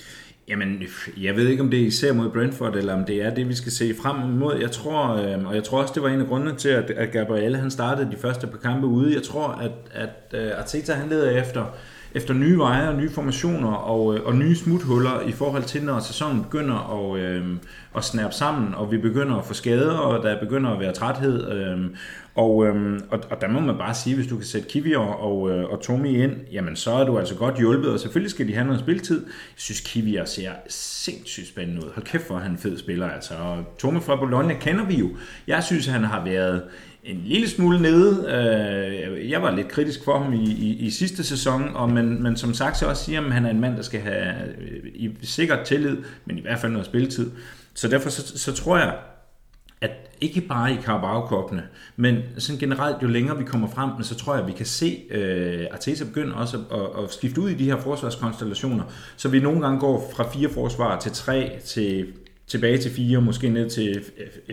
Jamen, jeg ved ikke, om det er især mod Brentford, eller om det er det, vi skal se frem imod. Jeg tror, øhm, og jeg tror også, det var en af grundene til, at, at Gabriel han startede de første par kampe ude. Jeg tror, at, at øh, Arteta han leder efter, efter nye veje og nye formationer og, øh, og nye smuthuller i forhold til, når sæsonen begynder at, øh, at snappe sammen, og vi begynder at få skader, og der begynder at være træthed. Øh, og, øh, og, og der må man bare sige, hvis du kan sætte Kivior og, øh, og Tomi ind, jamen så er du altså godt hjulpet, og selvfølgelig skal de have noget spiltid. Jeg synes, Kivior ser sindssygt spændende ud. Hold kæft, hvor er han en fed spiller, altså. Og Tomi fra Bologna kender vi jo. Jeg synes, han har været en lille smule nede. Øh, Jeg var lidt kritisk for ham i, i, i sidste sæson, og men, men som sagt så også siger, at han er en mand, der skal have øh, i sikkert tillid, men i hvert fald noget spilletid. Så derfor så, så tror jeg, at ikke bare i carabao men sådan generelt, jo længere vi kommer frem, så tror jeg, at vi kan se øh, Arteta begynde også at, at, at skifte ud i de her forsvarskonstellationer, så vi nogle gange går fra fire forsvar til tre, til tilbage til 4, måske ned til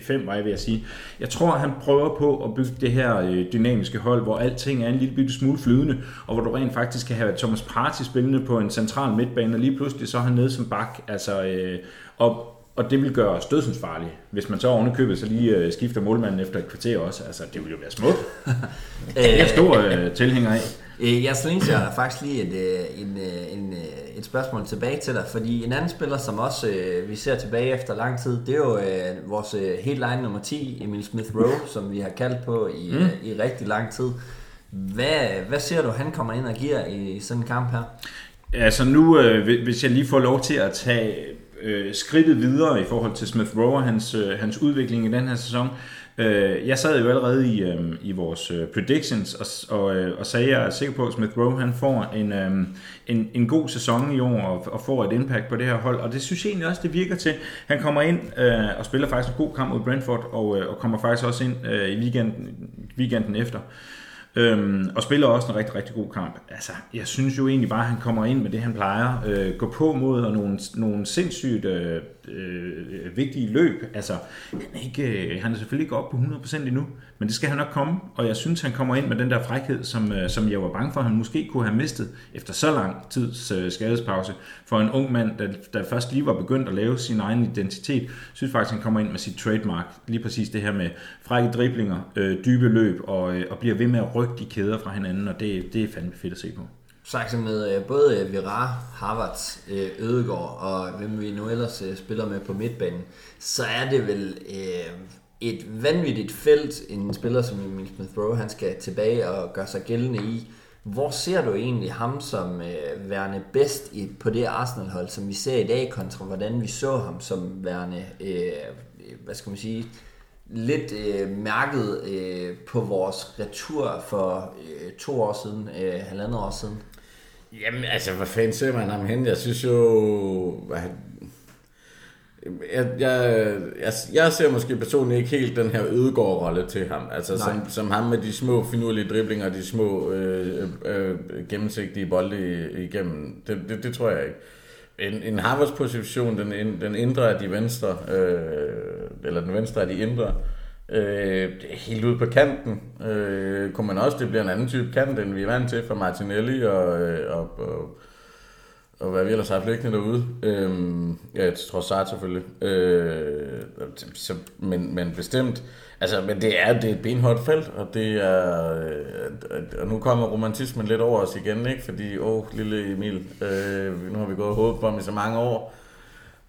5, var jeg ved at sige. Jeg tror, han prøver på at bygge det her øh, dynamiske hold, hvor alting er en lille bitte smule flydende, og hvor du rent faktisk kan have Thomas Partey spillende på en central midtbane, og lige pludselig så er han nede som bak. Altså, øh, og og det vil gøre os dødsensfarlige. Hvis man så ovenikøbet så lige øh, skifter målmanden efter et kvarter også. Altså, det vil jo være smukt. det er jeg stor øh, tilhænger af. Øh, jeg synes, jeg har faktisk lige et, øh, en, øh, en, et spørgsmål tilbage til dig, fordi en anden spiller, som også vi ser tilbage efter lang tid, det er jo vores helt line nummer 10, Emil Smith Rowe, som vi har kaldt på i, mm. i rigtig lang tid. Hvad, hvad ser du, han kommer ind og giver i sådan en kamp her? Altså nu, hvis jeg lige får lov til at tage øh, skridtet videre i forhold til Smith Rowe og hans, øh, hans udvikling i den her sæson. Øh, jeg sad jo allerede i, øh, i vores øh, predictions og, og, øh, og sagde, at jeg er sikker på, at Smith Rowe han får en, øh, en, en god sæson i år og, og får et impact på det her hold. Og det synes jeg egentlig også, det virker til. Han kommer ind øh, og spiller faktisk en god kamp mod Brentford og, øh, og kommer faktisk også ind øh, i weekenden, weekenden efter. Øhm, og spiller også en rigtig, rigtig god kamp. Altså, jeg synes jo egentlig bare, at han kommer ind med det, han plejer. Øh, gå på mod og nogle, nogle sindssygt øh, øh, vigtige løb. Altså, han er, ikke, øh, han er selvfølgelig ikke oppe på 100% endnu, men det skal han nok komme. Og jeg synes, han kommer ind med den der frækhed, som, øh, som jeg var bange for, han måske kunne have mistet efter så lang tids øh, skadespause. For en ung mand, der, der først lige var begyndt at lave sin egen identitet, synes faktisk, han kommer ind med sit trademark. Lige præcis det her med frække driblinger, øh, dybe løb og, øh, og bliver ved med at rykke de kæder fra hinanden, og det, det er fandme fedt at se på sagt med øh, både øh, Virar, Harvard, øh, Ødegård og hvem vi nu ellers spiller med på midtbanen, så er det vel et vanvittigt felt, en spiller som Emil Smith Rowe, han skal tilbage og gøre sig gældende i. Hvor ser du egentlig ham som øh, værende bedst i, på det Arsenal-hold, som vi ser i dag, kontra hvordan vi så ham som værende, øh, hvad skal man sige, lidt øh, mærket øh, på vores retur for øh, to år siden, øh, halvandet år siden? Jamen, altså, hvad fanden ser man ham hen? Jeg synes jo... Hvad, jeg, jeg, jeg, jeg ser måske personligt ikke helt den her ødegård-rolle til ham. Altså som, som ham med de små finurlige driblinger, de små øh, øh, gennemsigtige bolde igennem. Det, det, det tror jeg ikke. En, en Harvards position, den, den indre af de venstre, øh, eller den venstre af de indre, Øh, helt ude på kanten øh, kunne man også, det bliver en anden type kant, end vi er vant til fra Martinelli og, øh, og, og, og hvad vi ellers har haft liggende derude. Øh, ja, trods sagt selvfølgelig. Øh, så, men, men bestemt, altså, men det er, det er et benhårdt felt, og det er, øh, og nu kommer romantismen lidt over os igen, ikke? Fordi, åh, lille Emil, øh, nu har vi gået og håbet på ham i så mange år,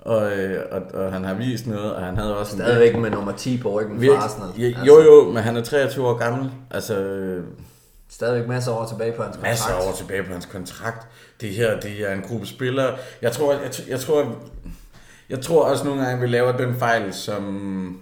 og, øh, og, og han har vist noget, og han havde også... Stadigvæk en, med nummer 10 på ryggen for Arsenal. Ja, altså. Jo, jo, men han er 23 år gammel. Altså, Stadigvæk masser år tilbage på hans kontrakt. Masser år tilbage på hans kontrakt. Det her, det er en gruppe spillere. Jeg tror, jeg, jeg tror, jeg tror også nogle gange, vi laver den fejl som,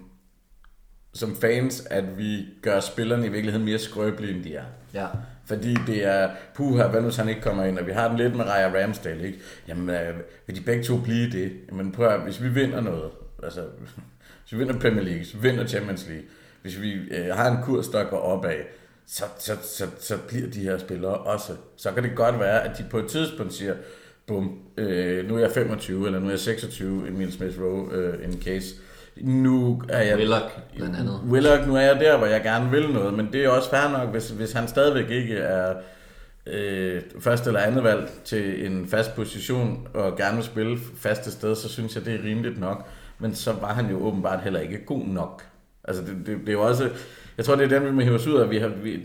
som fans, at vi gør spillerne i virkeligheden mere skrøbelige, end de er. Ja. Fordi det er, puha, hvad nu han ikke kommer ind, og vi har den lidt med Raya Ramsdale, ikke? Jamen, øh, vil de begge to blive det? Jamen prøv at, hvis vi vinder noget, altså, hvis vi vinder Premier League, hvis vi vinder Champions League, hvis vi øh, har en kurs, der går opad, så, så, så, så bliver de her spillere også. Så kan det godt være, at de på et tidspunkt siger, bum, øh, nu er jeg 25, eller nu er jeg 26, Emil Smith Rowe, øh, in case, nu er jeg... Willock, blandt andet. Willock, nu er jeg der, hvor jeg gerne vil noget, men det er også fair nok, hvis, hvis han stadigvæk ikke er øh, første eller andet valg til en fast position, og gerne vil spille faste sted, så synes jeg, det er rimeligt nok. Men så var han jo åbenbart heller ikke god nok. Altså, det, det, det er jo også... Jeg tror, det er den, vi må hive os ud af. Vi har, vi,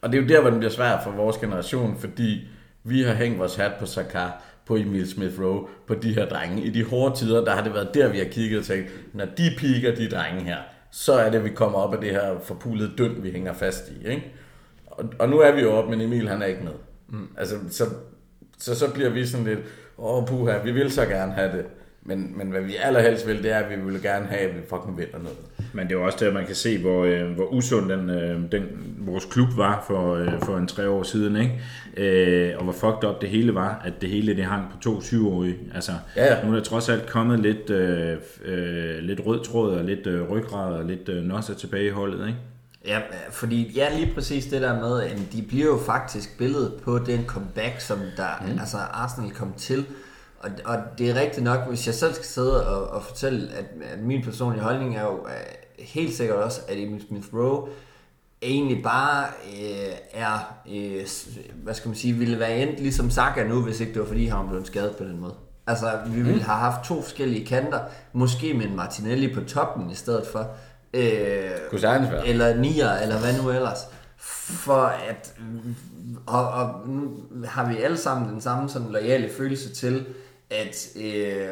og det er jo der, hvor det bliver svært for vores generation, fordi vi har hængt vores hat på Sakar på Emil Smith Rowe, på de her drenge. I de hårde tider, der har det været der, vi har kigget og tænkt, når de piker, de drenge her, så er det, vi kommer op af det her forpulede dønd, vi hænger fast i. Ikke? Og, og nu er vi jo op, men Emil han er ikke med. Mm. Altså, så, så, så bliver vi sådan lidt, åh puha, vi vil så gerne have det. Men, men hvad vi allerhelst vil, det er, at vi vil gerne have, at vi fucking vinder noget. Men det er jo også der, man kan se, hvor, øh, hvor usund den, øh, den, vores klub var for, øh, for en tre år siden, ikke? Øh, og hvor fucked up det hele var, at det hele det hang på to syvårige. Altså, Ja, ja. nu er der trods alt kommet lidt, øh, øh, lidt rød tråd og lidt øh, ryggrad og lidt øh, nosser tilbage i holdet, ikke? Ja, fordi ja, lige præcis det der med, at de bliver jo faktisk billedet på den comeback, som der, mm. altså Arsenal kom til. Og, og det er rigtigt nok, hvis jeg selv skal sidde og, og fortælle, at, at min personlige holdning er jo øh, helt sikkert også, at Emil Smith Rowe egentlig bare øh, er, øh, hvad skal man sige, ville være endt ligesom Saka nu, hvis ikke det var fordi, han blev skadet på den måde. Altså, vi ville have haft to forskellige kanter, måske med en Martinelli på toppen i stedet for. Øh, Kunne sagtens være. eller nier, eller hvad nu ellers. For at, og, og nu har vi alle sammen den samme sådan loyale følelse til, at, øh,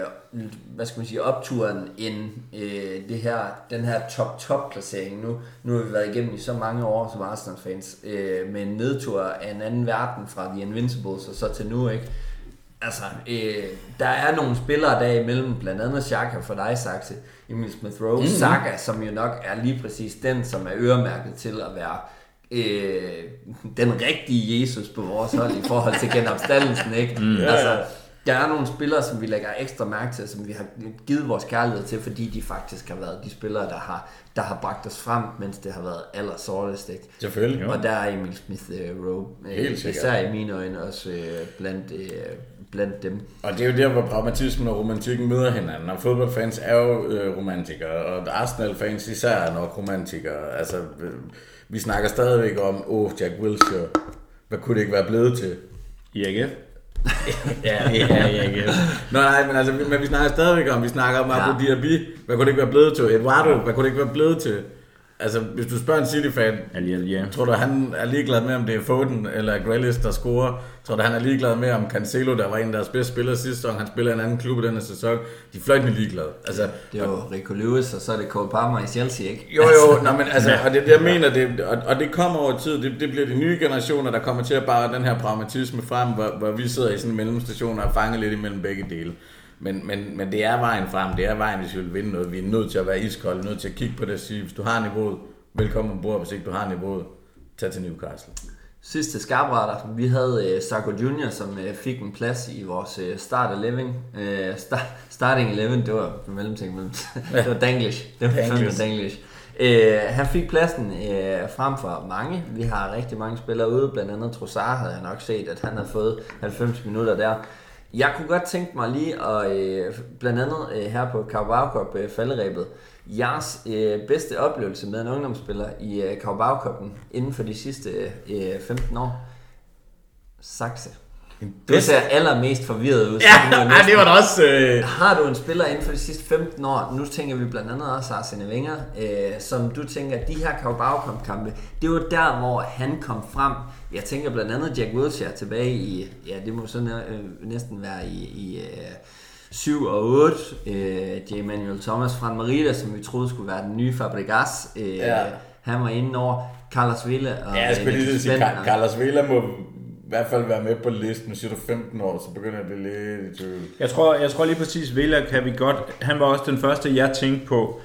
hvad skal man sige, opturen end øh, det her, den her top-top placering. Nu, nu har vi været igennem i så mange år som Arsenal-fans, øh, med en nedtur af en anden verden fra The Invincibles og så til nu, ikke? Altså, øh, der er nogle spillere der imellem, blandt andet Xhaka for dig, Saxe, Emil Smith Rowe, mm-hmm. Saka, som jo nok er lige præcis den, som er øremærket til at være øh, den rigtige Jesus på vores hold i forhold til genopstandelsen, ikke? Mm. Altså, der er nogle spillere, som vi lægger ekstra mærke til, som vi har givet vores kærlighed til, fordi de faktisk har været de spillere, der har, der har bragt os frem, mens det har været allersårligst, ikke? Selvfølgelig. Og der er Emil Smith uh, Rowe, øh, Helt sikkert. især i mine øjne også øh, blandt, øh, blandt dem. Og det er jo der, hvor pragmatismen og romantikken møder hinanden. Og fodboldfans er jo øh, romantikere, og Arsenal-fans især er nok romantikere. Altså, øh, vi snakker stadigvæk om, åh, oh, Jack Wilshere, hvad kunne det ikke være blevet til? IAGF? Ja, ja, ja, ja. Nå nej, men altså, men vi snakker stadigvæk om, vi snakker om Abu Ja. Diaby, hvad kunne det ikke være blevet til? Eduardo, hvad kunne det ikke være blevet til? Altså, hvis du spørger en City-fan, Ali ja. tror du, han er ligeglad med, om det er Foden eller Grealish, der scorer? Tror du, han er ligeglad med, om Cancelo, der var en af deres bedste spillere sidste sæson, han spiller en anden klub i denne sæson? De er fløjtende ligeglade. Altså, Det er jo Rico Lewis, og så er det Cole Palmer i Chelsea, ikke? jo, jo, nå, men altså, og det, jeg mener, det, og, og det kommer over tid, det, det bliver de nye generationer, der kommer til at bare den her pragmatisme frem, hvor, hvor vi sidder i sådan en mellemstation og er fanget lidt imellem begge dele. Men, men, men det er vejen frem, det er vejen, hvis vi vil vinde noget. Vi er nødt til at være iskolde, nødt til at kigge på det og sige, hvis du har niveauet, velkommen ombord, hvis ikke du har niveauet, tag til Newcastle. Sidste skarpretter, vi havde øh, Sarko Junior, som øh, fik en plads i vores øh, start 11. Øh, start, starting 11, det var mellemting mellem. det var Danglish. Det var Danglish. Danglish. Øh, han fik pladsen øh, frem for mange. Vi har rigtig mange spillere ude, blandt andet Trossard havde jeg nok set, at han havde fået 90 minutter der. Jeg kunne godt tænke mig lige at, øh, blandt andet øh, her på Carabao Cup øh, falderæbet, jeres øh, bedste oplevelse med en ungdomsspiller i øh, Carabao Cup'en inden for de sidste øh, øh 15 år? Saxe. Du ser allermest forvirret ud. Ja, næsten- det var da også... Øh... har du en spiller inden for de sidste 15 år, nu tænker vi blandt andet også Arsene Wenger, øh, som du tænker, de her Carabao kampe det var der, hvor han kom frem. Jeg tænker blandt andet Jack Wilshere tilbage i, ja, det må så næ- øh, næsten være i, i øh, 7 og 8. Øh, J. Manuel Thomas fra Marita, som vi troede skulle være den nye Fabregas. Øh, Ja. Han var inde over Carlos Villa. Og, Ja, jeg skulle lige sige, Carlos Vela må hvert fald være med på listen. Hvis siger du 15 år, så begynder jeg at blive lidt i tvivl. Jeg tror, jeg tror lige præcis, Villa kan vi godt... Han var også den første, jeg tænkte på.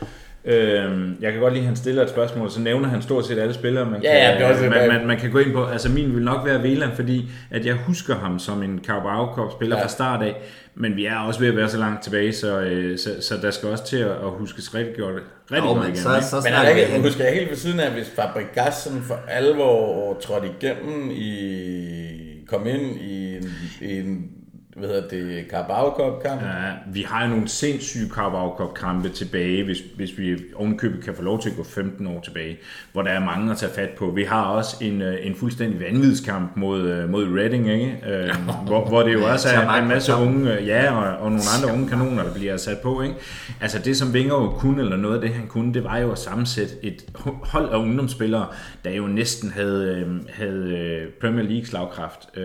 Øhm, jeg kan godt lide, at han stiller et spørgsmål, så nævner han stort set alle spillere, man, Ja, kan, ja, også man, man, man kan gå ind på. Altså min vil nok være Vela, fordi at jeg husker ham som en Carabao Cup spiller Ja. fra start af, men vi er også ved at være så langt tilbage, så, øh, så, så der skal også til at, at huskes rigtig godt, rigtig Jo, godt men igen. så, ikke? så Men ikke, hen- husker jeg helt ved siden af, hvis Fabregas for alvor trådte igennem i, kom ind i en, i en hvad hedder det, Carabao Cup kamp. Ja. Vi har jo nogle sindssyge Carabao Cup kampe tilbage, hvis, hvis vi ovenkøbet kan få lov til at gå 15 år tilbage, hvor der er mange at tage fat på. Vi har også en, øh, en fuldstændig vanvidskamp mod, øh, mod Reading, ikke? Øh, hvor, hvor det jo også er en masse unge, ja, og, og nogle andre unge kanoner, der bliver sat på, ikke? Altså det, som Wenger jo kunne, eller noget af det, han kunne, det var jo at sammensætte et hold af ungdomsspillere, der jo næsten havde, øh, havde Premier League slagkraft.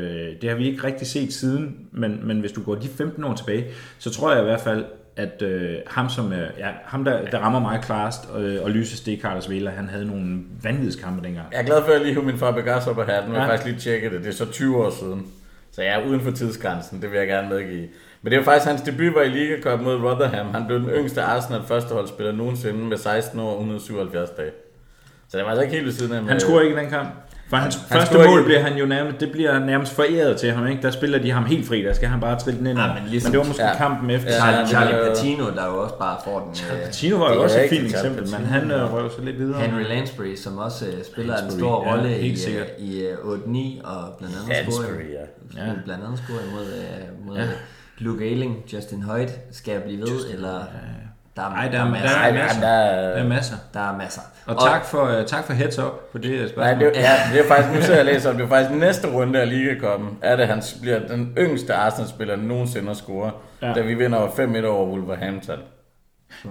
Det har vi ikke rigtig set siden, men, men hvis du går de 15 år tilbage, så tror jeg i hvert fald, at øh, ham, som, øh, ja, ham der, der rammer mig klarest, øh, og lyser Stekarders Vela, han havde nogle vanvidskampe dengang. Jeg er glad for, at jeg lige har min Fabregas op af hatten. Nu har jeg Ja. faktisk lige tjekket det. Det er så 20 år siden. Så jeg er uden for tidsgrænsen, det vil jeg gerne medgive. Men det var faktisk hans debut var i Liga Cup mod Rotherham. Han blev den yngste Arsenal førsteholdsspiller nogensinde med 16 år og 177 dage. Så det var altså ikke helt ved siden af. Han scorer ikke i den kamp. For hans Han første mål ikke. bliver han jo nærmest, det bliver nærmest foræret til ham, ikke? Der spiller de ham helt fri, der skal han bare trille den ind. Ja, men ligesom- men det var måske ja. kampen efter. Ja, Ja, Charlie, Charlie øh, Patino, der jo også bare får den. øh, Tino var jo også et fint Charlie eksempel, men Patino. han øh, røv så lidt videre. Henry Lansbury, som også øh, spiller en Lansbury, stor ja, rolle helt i, sikkert. øh, i øh, 8-9, og blandt andet Lansbury, ja. ja. blandt andet scorer imod, øh, mod ja. Luke Ayling, Justin Hoyt. Skal jeg blive ved, eller... Der er, Nej, der er- masser. der er men masser. der er... Der er masser. Der er masser. Og tak for, uh, tak for heads up på det øh, Nej, spørgsmål. det, ja, det er faktisk, nu sidder jeg læser, om det er faktisk næste runde af Liga Cup'en, er det, han bliver den yngste Arsenal-spiller nogensinde at score, Ja. da vi vinder 5-1 over Wolverhampton.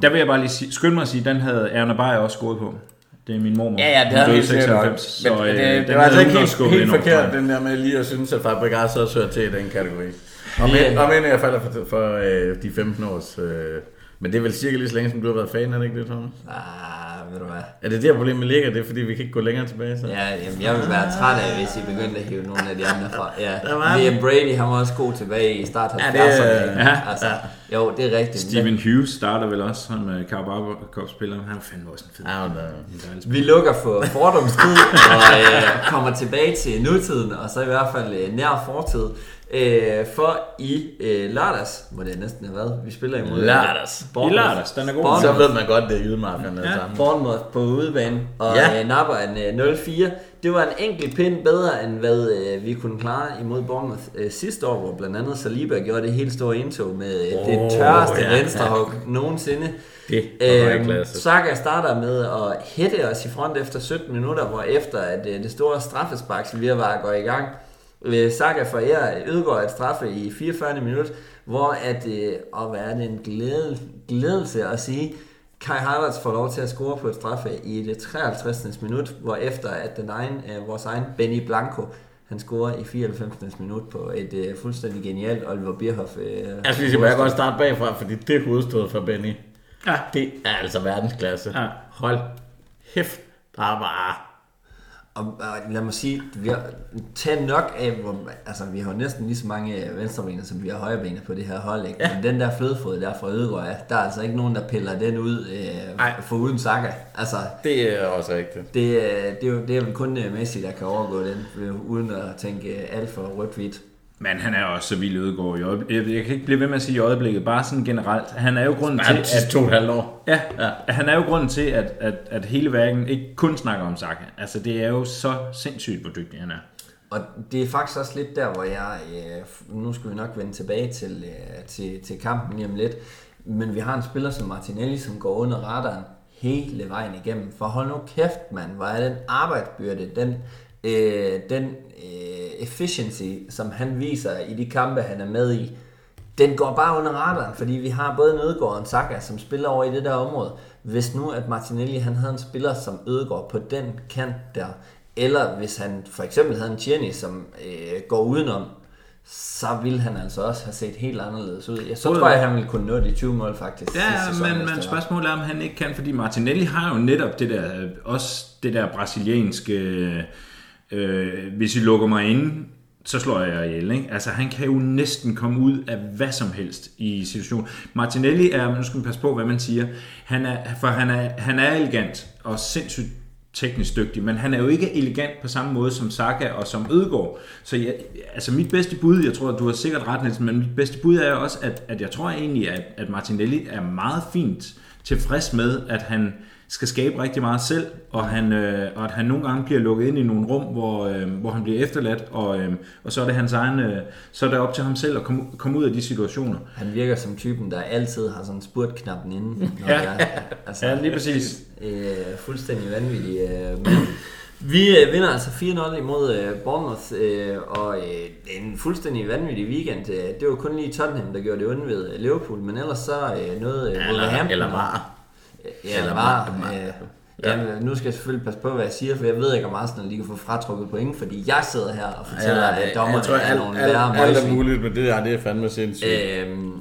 Der vil jeg bare lige sige, skynd mig at sige, den havde Erna Beyer også scoret på. Det er min mormor. Ja, ja, det Hun er døde helt sikkert nok. 96, Men så, øh, det, den det var altså havde ikke helt, helt over, forkert, den der med lige at synes, at Fabregas også hører til i den kategori. Men, øh, og men jeg falder for, for øh, de 15 års... Øh, men det er vel cirka lige så længe, som du har været fan, er det ikke det, Thomas? Ah, ved du hvad? Er det der problemet ligger? Det er, fordi vi kan ikke gå længere tilbage, så? Ja, jamen, jeg vil være træt af, hvis I begyndte at hive nogle af de andre fra. Ja, Der var Liam. Brady, han var også god tilbage i start 70'erne. Ja, det er- ikke? altså, Jo, det er rigtigt. Steven Hughes starter vel også som uh, Carabao Cup-spiller. Han var fandme også en fed. Ja, øh, dejlig Vi lukker for fordomstid og øh, kommer tilbage til nutiden, og så i hvert fald øh, nær fortid. Øh, for i øh, lørdags, må det næsten have været, vi spiller imod øh, Lørdags. I lørdags, den er god. Bournemouth. så ved man godt, det er der Ja. sammen. Bournemouth på udebane, og Ja. øh, napper en øh, 0-4. Det var en enkelt pind bedre, end hvad øh, vi kunne klare imod Bournemouth øh, sidste år, hvor blandt andet Saliba gjorde det helt store indtog med øh, oh, det tørreste ja, venstrehug ja. nogensinde. Det var Øhm. Saka starter med at hætte os i front efter 17 minutter, hvor efter at øh, det store straffesparks virvar går i gang, øh, Saka forærer Ødegaard et straffe i 44. minut, hvor at, øh, og hvad er det en glæde, glædelse at sige, Kai Havertz får lov til at score på et straffe i det 53. minut, hvor efter at den egen, øh, vores egen Benny Blanco, han scorer i 94. minut på et øh, fuldstændig genialt Oliver Bierhoff. Øh, Jeg skal lige sige, må jeg godt starte bagfra, fordi det hovedstød fra Benny, Ja. det er altså verdensklasse. Ja. Hold hæft, der er bare... Og, og lad mig sige, vi har taget nok af, hvor, altså vi har jo næsten lige så mange venstrebener, som vi har højrebener på det her hold, ikke? Ja. Men den der flødefod der fra Ødegaard, der er altså ikke nogen, der piller den ud øh, for uden Saka. Altså, Det er også rigtigt. det, øh, det, er jo, det er vel kun øh, Messi, der kan overgå den, øh, uden at tænke alt for rødt-hvidt. Men han er også så vild Ødegaard i øjeblikket. Jeg kan ikke blive ved med at sige i øjeblikket, bare sådan generelt. Han er jo grunden til, Bare sidste at, to og et halvt år. ja, Ja. ja. han er jo grunden til, at, at, at hele verden ikke kun snakker om Saka. Altså, det er jo så sindssygt, hvor dygtig han er. Og det er faktisk også lidt der, hvor jeg... Øh, nu skal vi nok vende tilbage til, øh, til, til kampen lige om lidt. Men vi har en spiller som Martinelli, som går under radaren hele vejen igennem. For hold nu kæft, mand. Hvor er den arbejdsbyrde, den, øh, den øh, efficiency, som han viser i de kampe, han er med i. Den går bare under radaren, fordi vi har både Ødegaard og Saka, som spiller over i det der område. Hvis nu, at Martinelli han havde en spiller som Ødegaard på den kant der, eller hvis han for eksempel havde en Tierney, som øh, går udenom, så ville han altså også have set helt anderledes ud. Jeg så tror jeg, han ville kunne nå de 20 mål faktisk. Ja, sæson, men, men spørgsmålet er, om han ikke kan, fordi Martinelli har jo netop det der, øh, også det der brasilianske, øh, hvis I lukker mig inde, så slår jeg jer ihjel, ikke? Altså, han kan jo næsten komme ud af hvad som helst i situationen. Martinelli er, nu skal man passe på, hvad man siger, han er, for han er, han er elegant og sindssygt teknisk dygtig, men han er jo ikke elegant på samme måde som Saka og som Ødegaard. Så jeg, altså mit bedste bud, jeg tror, at du har sikkert ret, Nielsen, men mit bedste bud er også, at, at jeg tror egentlig, at, at Martinelli er meget fint tilfreds med, at han skal skabe rigtig meget selv, og, han, øh, og at han nogle gange bliver lukket ind i nogle rum, hvor, øh, hvor han bliver efterladt, og, øh, og så er det hans egen, øh, så er det op til ham selv at komme, komme ud af de situationer. Han virker som typen, der altid har sådan spurtknappen inde. Når Ja. er, altså, Ja, lige præcis. Øh, fuldstændig vanvittig. Øh, men vi øh, vinder altså 4-0 imod øh, Bournemouth, øh, og øh, en fuldstændig vanvittig weekend. Øh, det var kun lige Tottenham, der gjorde det onde ved øh, Liverpool, men ellers så øh, noget øh, Eller, Wolverhampton eller var. Ja, Eller var- var. var- Øh, Ja. ja. nu skal jeg selvfølgelig passe på, hvad jeg siger, for jeg ved ikke, om Arsenal lige kan få fratrukket point, fordi jeg sidder her og fortæller, Ja, at dommerne tror, er alt, nogle alt, værre alt er møgsvin. muligt, men det, er, det er fandme sindssygt. Øhm,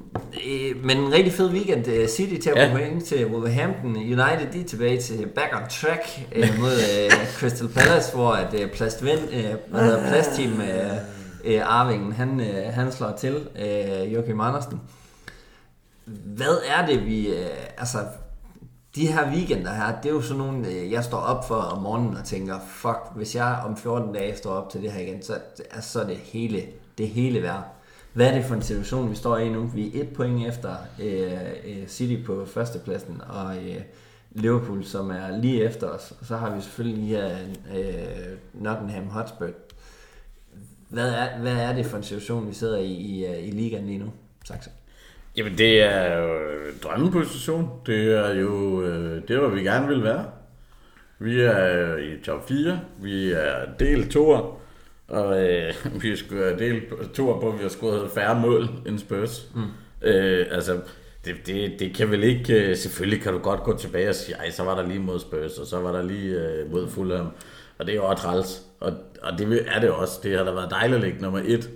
øh, men en rigtig fed weekend. Øh, City tager Ja. ja. point til Wolverhampton. United de er tilbage til back on track øh, mod øh, Crystal Palace, hvor at øh, plastven, øh, hvad hedder, plastteam øh, øh, Arvingen, han, øh, han slår til, øh, Joachim Andersen. Hvad er det, vi... Øh, altså, de her weekender her, det er jo sådan nogle, øh, jeg står op for om morgenen og tænker, fuck, hvis jeg om 14 dage står op til det her igen, så, altså, så er det hele, det hele værd. Hvad er det for en situation, vi står i nu? Vi er et point efter øh, øh, City på førstepladsen, og øh, Liverpool, som er lige efter os. Og så har vi selvfølgelig lige her øh, Nottingham Hotspur. Hvad er, hvad er det for en situation, vi sidder i i, øh, i ligaen lige nu? Tak så. Jamen, det er jo drømmeposition. Det er jo øh, det, hvor vi gerne vil være. Vi er i top 4. Vi er del 2. Og øh, vi skulle have del 2 på, at vi har scoret færre mål end Spurs. Mm. Øh, altså, det, det, det kan vel ikke... øh, Selvfølgelig kan du godt gå tilbage og sige, ej, så var der lige mod Spurs, og så var der lige øh, mod Fulham. Og det er jo også træls. Og, og det er det også. Det har da været dejligt at ligge nummer 1.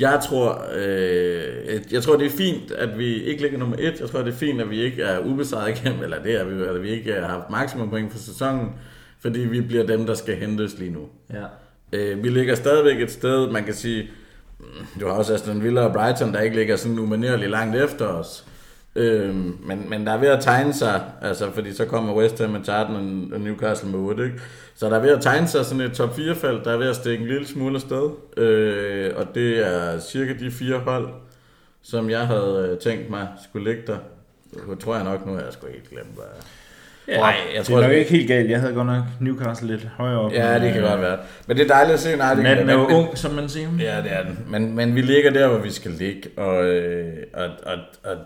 Jeg tror, øh, jeg tror, det er fint, at vi ikke ligger nummer 1. Jeg tror, det er fint, at vi ikke er ubesejret igennem, eller det er vi, eller vi ikke har haft maksimum point for sæsonen, fordi vi bliver dem, der skal hentes lige nu. Ja. Øh, vi ligger stadigvæk et sted, man kan sige, du har også Aston Villa og Brighton, der ikke ligger sådan umanerligt langt efter os. Øh, men, men der er ved at tegne sig, altså fordi så kommer West Ham med Charlton og Newcastle med 8, ikke? Så der er ved at tegne sig sådan et top 4-felt, der er ved at stikke en lille smule afsted. Øh, og det er cirka de fire hold, som jeg havde øh, tænkt mig skulle ligge der. Det tror jeg nok nu, er jeg sgu helt glemt, hvad Ja, Nej, jeg det tror, er nok det- ikke helt galt. Jeg havde godt nok Newcastle lidt højere op. Ja, det kan godt være. Men det er dejligt at se United. Natten er jo Men- ung, som man siger. Ja, det er den. Men, men vi ligger der, hvor vi skal ligge, og, øh, og, og, og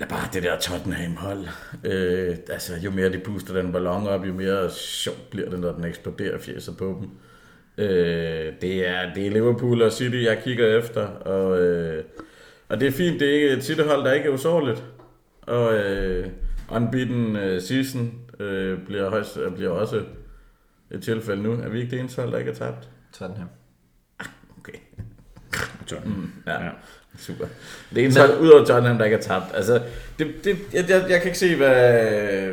lad bare det der Tottenham-hold. Øh, altså, jo mere de puster den ballon op, jo mere sjovt bliver det, når den eksploderer fjeset på dem. Øh, det, er, det er Liverpool og City, jeg kigger efter, og, øh, og det er fint, det er ikke et City-hold, der ikke er usårligt. Og øh, unbeaten øh, season øh, bliver, højst, bliver også et tilfælde nu. Er vi ikke det eneste hold, der ikke er tabt? Tottenham. Okay. Mm. Ja, ja. Super. Det eneste hold, udover Tottenham, der ikke er tabt. Altså, det, det, jeg, jeg, jeg kan ikke se, hvad...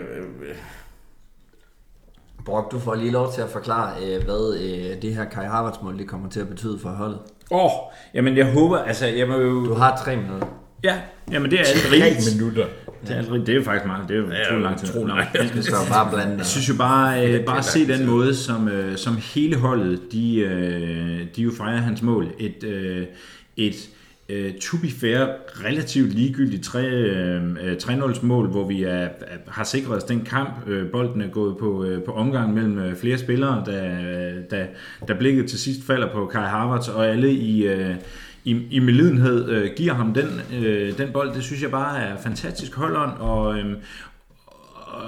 Brock, du får lige lov til at forklare, øh, hvad øh, det her Kai Havertz mål det kommer til at betyde for holdet. Åh, oh, jamen jeg håber, altså jeg må jo... Du har tre minutter. Ja, jamen det er alt rigtigt. minutter. Det er, alt rigtigt. det er jo faktisk meget, det er jo Ja, utrolig lang tid. utrolig lang jeg Det skal bare blande Jeg synes jo bare, øh, bare se den måde, som, øh, som hele holdet, de, øh, de jo fejrer hans mål. Et, øh, et øh, to be fair, relativt ligegyldigt 3, øh, øh 3-0 mål, hvor vi er, har sikret os den kamp. Øh, bolden er gået på, øh, på omgang mellem øh, flere spillere, da, øh, da, da blikket til sidst falder på Kai Havertz, og alle i... Øh, i, i melidenhed øh, giver ham den, øh, den bold, det synes jeg bare er fantastisk holdånd, og, øh,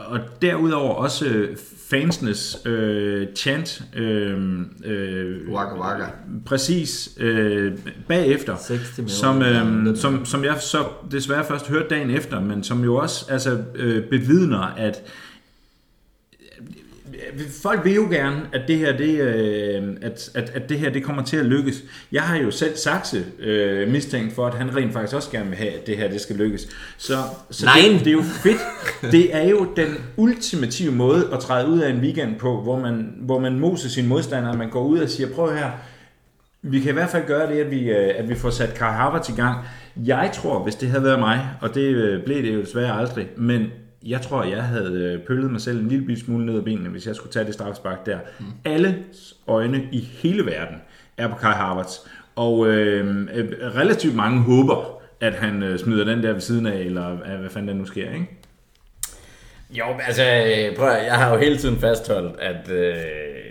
og- derudover også øh, fansenes øh, chant øh, øh, Waka waka. præcis øh, bagefter 60 millioner som, øh, som, som jeg så desværre først hørte dagen efter men som jo også altså, øh, bevidner at folk vil jo gerne, at det her, det, øh, at, at, at det her det kommer til at lykkes. Jeg har jo selv Saxe øh, mistænkt for, at han rent faktisk også gerne vil have, at det her det skal lykkes. Så, så Nej. Det, det er jo fedt. Det er jo den ultimative måde at træde ud af en weekend på, hvor man, hvor man moser sine modstandere, man går ud og siger, prøv her, vi kan i hvert fald gøre det, at vi, øh, at vi får sat Kai Havertz i gang. Jeg tror, hvis det havde været mig, og det øh, blev det jo desværre aldrig, men jeg tror, jeg havde øh, pøllet mig selv en lille smule ned ad benene, hvis jeg skulle tage det straffespark der. Mm. Alle øjne i hele verden er på Kai Havertz, og øh, øh, relativt mange håber, at han øh, smider den der ved siden af, eller øh, hvad fanden der nu sker, ikke? Jo, altså, øh, prøv at, jeg har jo hele tiden fastholdt, at øh,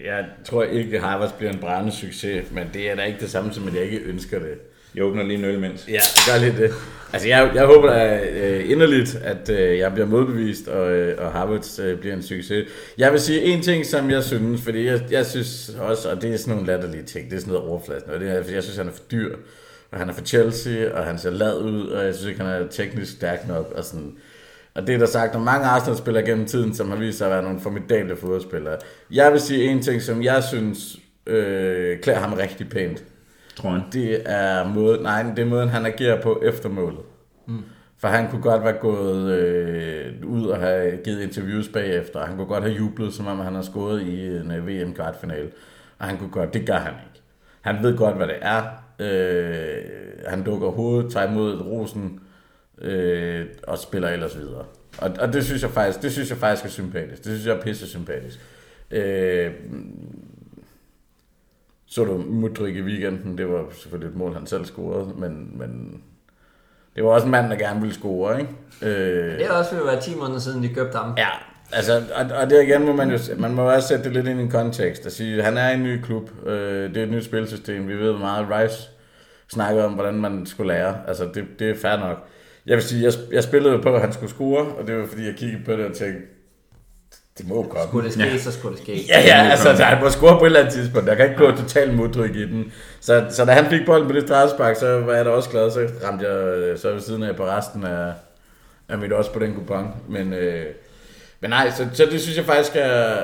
jeg tror ikke, at Harvards bliver en brændende succes, men det er da ikke det samme som, at jeg ikke ønsker det. Jeg åbner lige en øl mens. Ja, gør lidt det. Altså, jeg, jeg håber da øh, inderligt, at øh, jeg bliver modbevist, og, øh, og Harvards øh, bliver en succes. Jeg vil sige en ting, som jeg synes, fordi jeg, jeg synes også, og det er sådan nogle latterlige ting, det er sådan noget overfladen, og det er, fordi jeg synes, han er for dyr, og han er for Chelsea, og han ser lad ud, og jeg synes ikke, han er teknisk stærk nok, og sådan... Og det er der sagt om mange Arsenal-spillere gennem tiden, som har vist sig at være nogle formidable fodboldspillere. Jeg vil sige en ting, som jeg synes øh, klæder ham rigtig pænt. Tror jeg. Det er måden, nej, det er måden, han agerer på efter målet. Mm. For han kunne godt være gået øh, ud og have givet interviews bagefter. Han kunne godt have jublet, som om han har scoret i en øh, VM-kvartfinale. Og han kunne godt, det gør han ikke. Han ved godt, hvad det er. Øh, han dukker hovedet, tager imod rosen øh, og spiller ellers videre. Og, og det synes jeg faktisk, det synes jeg faktisk er sympatisk. Det synes jeg er pisse sympatisk. Øh, så du Mudrik i weekenden, det var selvfølgelig et mål, han selv scorede, men, men det var også en mand, der gerne ville score, ikke? Øh, Det er også ved at være 10 måneder siden, de købte ham. Ja, altså, og, og det igen må man jo, man må også sætte det lidt ind i en kontekst og sige, han er i en ny klub, øh, det er et nyt spilsystem, vi ved meget Rice snakker om, hvordan man skulle lære, altså det, det er fair nok. Jeg vil sige, jeg, jeg spillede på, at han skulle score, og det var fordi, jeg kiggede på det og tænkte, det må komme. Skulle det ske, ja. så skulle det ske. Ja, ja, altså der, han må score på et eller andet tidspunkt. Der kan ikke gå totalt modtryk i den. Så, så da han fik bolden på det straffespark, så var jeg da også glad. Så ramte jeg så ved siden af på resten af, af mit også på den kupon. Men, øh, men nej, så, så det synes jeg faktisk er...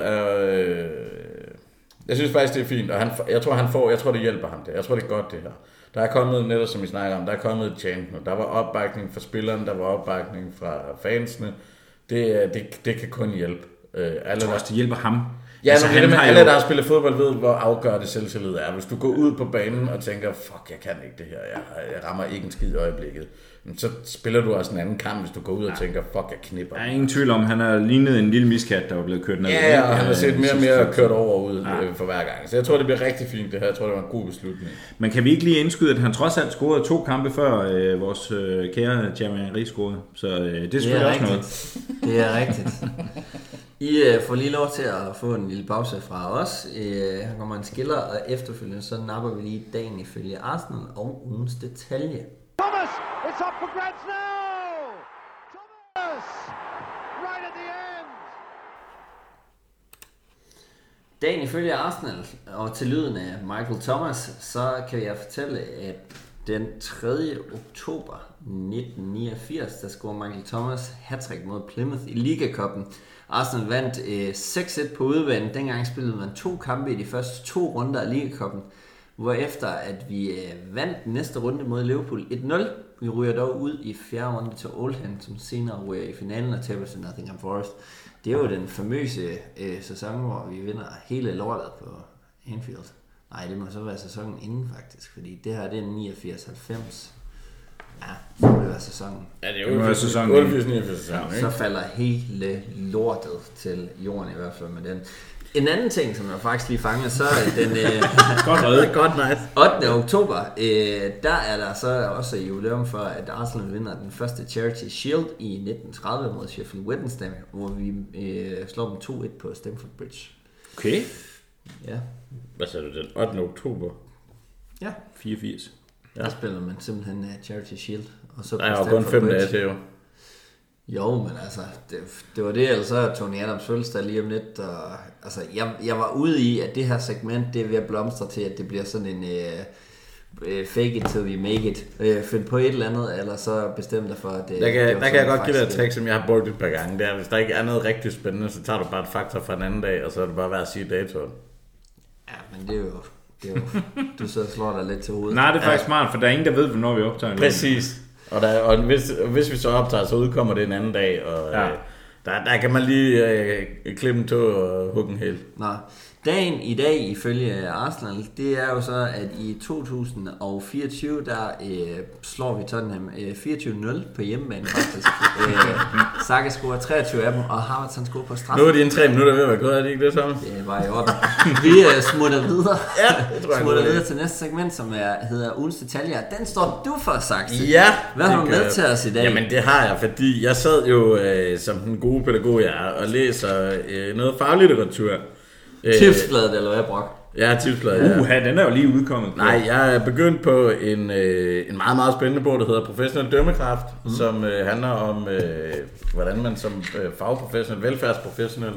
øh, jeg synes faktisk, det er fint, og han, jeg tror, han får, jeg tror, det hjælper ham det. Jeg tror, det er godt, det her. Der er kommet, netop som vi snakker om, der er kommet et chant nu. Der var opbakning fra spillerne, der var opbakning fra fansene. Det, øh, det, det kan kun hjælpe. Øh, alle, Jeg tror der, også, det hjælper ham. Ja, altså, han det med, alle, jo- der har spillet fodbold, ved, hvor afgørende selvtillid er. Hvis du går ud på banen og tænker, fuck, jeg kan ikke det her, jeg, jeg rammer ikke en skid i øjeblikket, men så spiller du også en anden kamp, hvis du går ud og tænker, fuck, jeg knipper. Der er ingen tvivl om, han har lignet en lille miskat, der var blevet kørt ned. Ja, ja, og han har Øh, set mere og mere kørt over ud Ja. øh, for hver gang. Så jeg tror, det bliver rigtig fint det her. Jeg tror, det var en god beslutning. Men kan vi ikke lige indskyde, at han trods alt scorede to kampe før øh, vores øh, kære Jeremy Ries scorede? Så øh, det er Det selvfølgelig er også noget. Det er rigtigt. I øh, får lige lov til at få en lille pause fra os. Øh, her kommer en skiller, og efterfølgende så napper vi lige dagen ifølge Arsenal og ugens detalje. Thomas, it's up for grabs now. Thomas, right at the end. Dagen ifølge Arsenal, og til lyden af Michael Thomas, så kan jeg fortælle, at den 3. oktober 1989, der scorede Michael Thomas hattrick mod Plymouth i Ligacupen. Arsenal vandt øh, 6-1 på udebane. Dengang spillede man to kampe i de første to runder af Ligacupen, hvorefter at vi øh, vandt næste runde mod Liverpool 1-0. Vi ryger dog ud i fjerde runde til Oldham, som senere ryger i finalen og taber til Nottingham Forest. Det er jo den famøse øh, sæson, hvor vi vinder hele lortet på Anfield. Nej, det må så være sæsonen inden faktisk, fordi det her det er 89-90. Ja, det være sæsonen. Ja, det Det var sæsonen. 88 89 sæson, Så falder hele lortet til jorden i hvert fald med den. En anden ting, som jeg faktisk lige fanger, så er den øh, Godt reddet. Godt nice. 8. oktober, øh, der er der så også jubilæum for, at Arsenal vinder den første Charity Shield i 1930 mod Sheffield Wednesday, hvor vi øh, slår dem 2-1 på Stamford Bridge. Okay. Ja, Hvad sagde du, den 8. oktober? ja. 84. Der spiller man simpelthen uh, Charity Shield. Og så er jo kun fem dage til, jo. Jo, men altså, det, det var det, ellers så er Tony Adams fødselsdag lige om lidt, og altså, jeg, jeg var ude i, at det her segment, det er ved at blomstre til, at det bliver sådan en uh, uh, fake it till we make it. Uh, find på et eller andet, eller så bestem dig for, at det Der kan, det der kan jeg godt give dig et trick, som jeg har brugt et par gange. Det er, hvis der ikke er noget rigtig spændende, så tager du bare et faktor fra en anden dag, og så er det bare værd at sige datoen. Ja, men det er jo, jo du sidder og slår dig lidt til hovedet. Nej, det er faktisk smart, for der er ingen, der ved, hvornår vi optager. Præcis. Og, der, og hvis, hvis vi så optager, så udkommer det en anden dag, og Ja. ja. øh, der, der kan man lige øh, klippe en tå og hugge en hæl. Nå, dagen i dag ifølge Arsenal, det er jo så, at i 2024, der øh, slår vi Tottenham øh, 24-0 på hjemmebane faktisk. øh, Saka scorer 23 af dem, og Havertz han scorer på straf. Nu er dine tre minutter ved at være gået, er det ikke det, Thomas? Det var i orden. Vi øh, smutter videre. Ja, det tror jeg smutter videre til næste segment, som er, hedder ugens detaljer. Den står du for, Saxe. Ja. Hvad har du med jeg. til os i dag? Jamen det har jeg, fordi jeg sad jo øh, som den gode pædagog jeg er, og læser øh, noget faglitteratur. Øh, Tipsbladet, eller hvad, Brock? Ja, tipsbladet, ja. Uha, den er jo lige udkommet. på. Nej, jeg er begyndt på en, øh, en meget, meget spændende bog, der hedder Professionel Dømmekraft, mm. som øh, handler om, øh, hvordan man som øh, fagprofessionel, velfærdsprofessionel,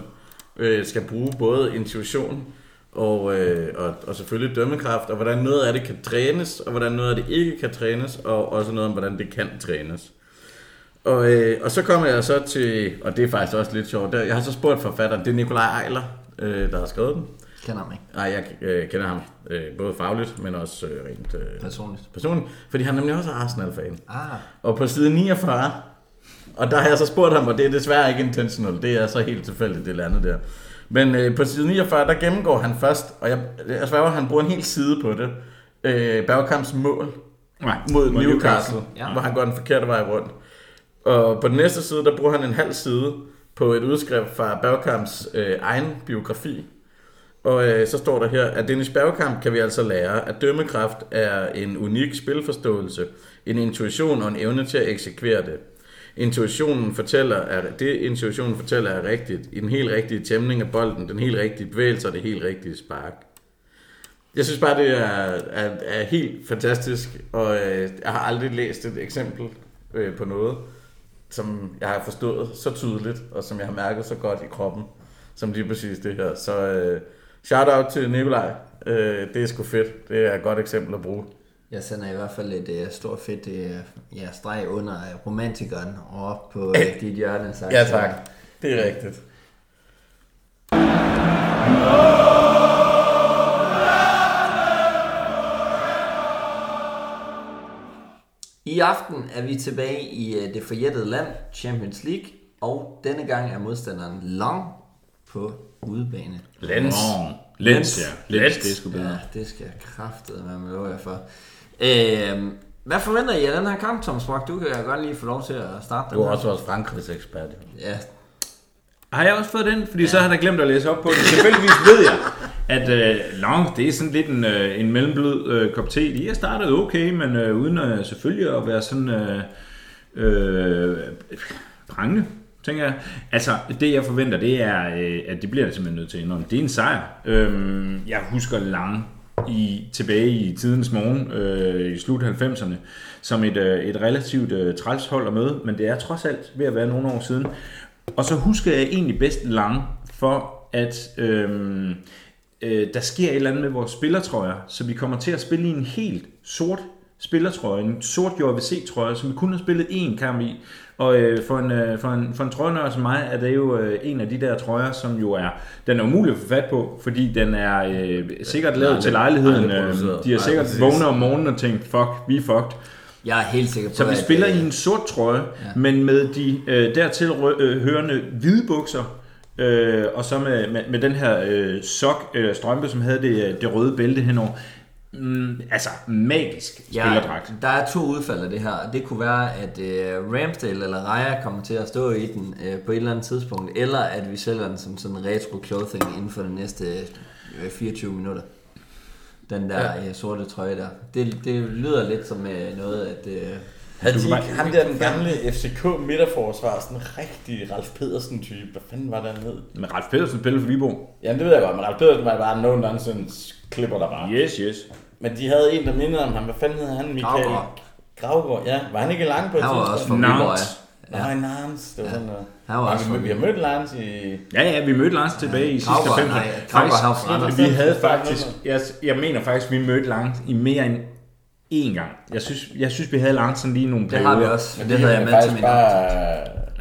øh, skal bruge både intuition og, øh, og, og selvfølgelig dømmekraft, og hvordan noget af det kan trænes, og hvordan noget af det ikke kan trænes, og også noget om, hvordan det kan trænes. Og, øh, og så kommer jeg så til, og det er faktisk også lidt sjovt, der- jeg har så spurgt forfatteren, det er Nikolaj Ejler, øh, der har skrevet den. Kender ham ikke. Nej, jeg øh, kender ham øh, både fagligt, men også øh, rent øh, Personligt. personligt, fordi han er nemlig også Arsenal-fan. Ah, Og på side 49, og der har jeg så spurgt ham, og det er desværre ikke intentional, det er så helt tilfældigt, det landet der. Men øh, på side 49, der gennemgår han først, og jeg, jeg sværger, han bruger en hel side på det, øh, Bergkamps mål Nej, mod Newcastle, Ja. ja. hvor han går den forkerte vej rundt. Og på den næste side, der bruger han en halv side på et udskrift fra Bergkamps øh, egen biografi. Og øh, så står der her, at Dennis Bergkamp kan vi altså lære, at dømmekraft er en unik spilforståelse, en intuition og en evne til at eksekvere det. Intuitionen fortæller, at det intuitionen fortæller er rigtigt, i den helt rigtige tæmning af bolden, den helt rigtige bevægelse og det helt rigtige spark. Jeg synes bare, det er, er, er helt fantastisk, og øh, jeg har aldrig læst et eksempel øh, på noget, som jeg har forstået så tydeligt, og som jeg har mærket så godt i kroppen, som lige præcis det her. Så øh, shout out til Nikolaj. Øh, det er sgu fedt. Det er et godt eksempel at bruge. Jeg sender i hvert fald et uh, stort fedt uh, ja, streg under uh, romantikeren og op på uh, dit hjørne. Sagt. Ja tak. Det er rigtigt. I aften er vi tilbage i uh, det forjættede land, Champions League, og denne gang er modstanderen Long på udebane. Lens. Lens, ja. Lens, det er sgu bedre. Ja, det skal jeg kraftede være med jer for. Øh, hvad forventer I af den her kamp, Thomas Brock? Du kan jo godt lige få lov til at starte Du den er her. også vores Frankrigs ekspert. Ja, Har jeg også fået den? Fordi ja. så har jeg glemt at læse op på det. Selvfølgeligvis ved jeg, at øh, Long, det er sådan lidt en, øh, en mellemblød øh, kop te. De har startet okay, men øh, uden øh, selvfølgelig at være sådan øh, øh, prangende, tænker jeg. Altså, det jeg forventer, det er, øh, at det bliver jeg simpelthen nødt til at indrømme. Det er en sejr. Øhm, jeg husker Lang i, tilbage i tidens morgen, øh, i slut 90'erne, som et, øh, et relativt øh, træls hold at møde, men det er trods alt ved at være nogle år siden. Og så husker jeg egentlig bedst Lang for, at øhm, øh, der sker et eller andet med vores spillertrøjer, så vi kommer til at spille i en helt sort spillertrøje, en sort JVC-trøje, som vi kun har spillet én kamp i. Og øh, for, en, øh, for, en, for en trøjenørd som mig, er det jo øh, en af de der trøjer, som jo er, den er umulig at få fat på, fordi den er øh, sikkert lavet aldrig- til lejligheden. Øh, de har sikkert præcis. vågnet om morgenen og tænkt, fuck, vi er fucked. jeg er helt sikker på, Så vi at, spiller øh, i en sort trøje, ja. men med de øh, dertil øh, hørende hvide bukser, øh, og så med, med, med den her øh, sok, øh, strømpe, som havde det, øh, det røde bælte henover. Mm, altså, magisk Ja, spillerdragt. der er to udfald af det her. Det kunne være, at øh, Ramsdale eller Raya kommer til at stå i den øh, på et eller andet tidspunkt, eller at vi sælger den som sådan retro clothing inden for de næste øh, 24 minutter. Den der ja. øh, sorte trøje der. Det, det lyder lidt som øh, noget, at... Øh, Havde de ikke ham der, den gamle FCK midterforsvar, sådan en rigtig Ralf Pedersen-type. Hvad fanden var det, han hed? Men Ralf Pedersen spiller for Viborg. Jamen, det ved jeg godt, men Ralf Pedersen var bare no nonsense klipper der bare. Yes, yes. Men de havde en, der mindede om ham. Hvad fanden hed han? Michael Gravgaard. Gravgaard. Ja, var han ikke lang på et han var tidspunkt? også fra. Viborg, ja. Nej, Nans. Det var sådan noget. Han var Ja, også vi, vi har mødt Lars i... Ja, ja, vi mødte Lars tilbage i sidste Gravgaard, 90'erne. nej, forandret vi havde faktisk, jeg, jeg mener faktisk, vi mødte Lars i mere end én gang. Jeg synes, jeg synes vi havde Lars sådan lige nogle Det har vi perioder. også. Men Det havde jeg med til min bare...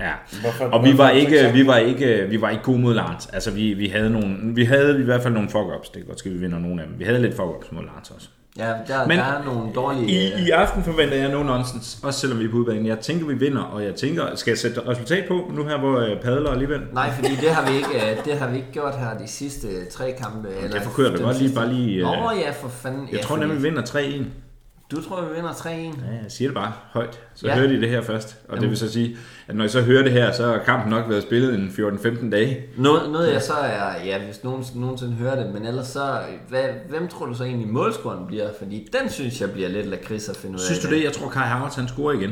Ja. Hvorfor- og vi var ikke vi var ikke vi var ikke gode mod Lars. Altså vi, vi havde nogle vi havde i hvert fald nogle fuck ups. Det kan godt ske vi vinder nogle af dem. Vi havde lidt fuck ups mod Lars også. Ja, der, Men der er nogle dårlige... I, I aften forventer jeg no nonsense, også selvom vi er på udbanen. Jeg tænker vi vinder, og jeg tænker skal jeg sætte resultat på nu her hvor jeg padler alligevel. Nej, fordi det har vi ikke, øh, det har vi ikke gjort her de sidste tre kampe. Eller Derfor kører det godt lige bare lige. Nå øh, ja, for fanden. Jeg ja, tror nemlig vi vinder 3-1. Du tror, vi vinder 3-1? Ja, jeg siger det bare højt. Så Ja. hører de det her først. Og det vil så sige, at når I så hører det her, så har kampen nok været spillet en 14-15 dage. Noget, noget jeg så er, ja, hvis nogen nogensinde hører det, men ellers så, hvad, hvem tror du så egentlig målscoren bliver? Fordi den synes jeg bliver lidt lakrids at finde ud af. Synes du det? Jeg tror, Kai Havertz han scorer igen.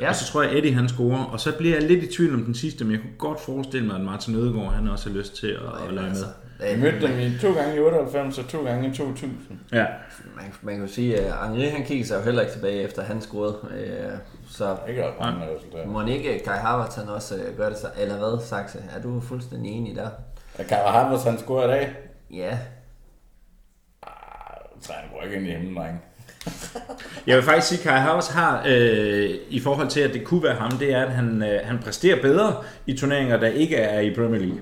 Ja. Og så tror jeg, Eddie han scorer. Og så bliver jeg lidt i tvivl om den sidste, men jeg kunne godt forestille mig, at Martin Ødegaard han også har lyst til at, at lege med. Altså, Vi øh, mødte dem i to gange i 98 og to gange i 2000. Ja. man, man kan jo sige, at Henri han kigger sig jo heller ikke tilbage efter han scorede. Øh, så Ikke ret mange resultater. må ikke Kai Havertz han også øh, gøre det så, eller hvad, Saxe? Er du fuldstændig enig der? Og Kara Havers, han scorer i dag. Ja, Så han går ikke ind i himlen. Jeg vil faktisk sige, at Kai Havertz har, øh, i forhold til, at det kunne være ham, det er, at han, øh, han præsterer bedre i turneringer, der ikke er i Premier League.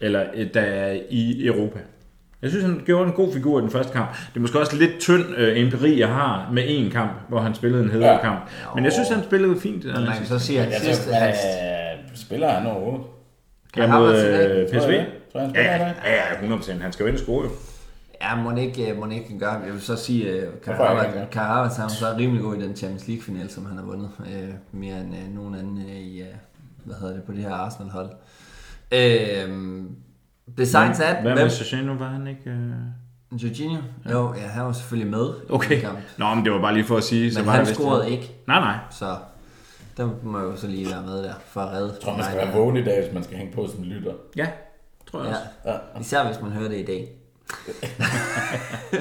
Eller øh, der er i Europa. Jeg synes, han gjorde en god figur i den første kamp. Det er måske også lidt tynd øh, empiri, jeg har med én kamp, hvor han spillede en hedere Ja. kamp. Men jeg synes, han spillede fint. men man kan så sige, at sidste, hvad, hans, spiller han overhovedet? Ja, mod øh, Tror PSV. Tror jeg, han Ja, spiller dag? ja, ja, 100%. Han skal jo ind og score jo. Ja, må ikke, må ikke han gør. Jeg vil så sige, at ja. Havertz han var så rimelig god i den Champions League-final, som han har vundet. Øh, mere end øh, nogen anden øh, i, øh, hvad hedder det, på det her Arsenal-hold. Øh, besides that, Hvad med Sacheno, var han ikke... Øh... Jorginho? Jo, ja, han var selvfølgelig med i Okay. den kamp. Nå, men det var bare lige for at sige... så Men var han det scorede ikke, Nej, nej. så der må jeg jo så lige være med der, for at redde. Jeg tror, man skal være vågen i dag, hvis man skal hænge på som lytter. Ja, tror jeg Ja, også. især hvis man hører det i dag.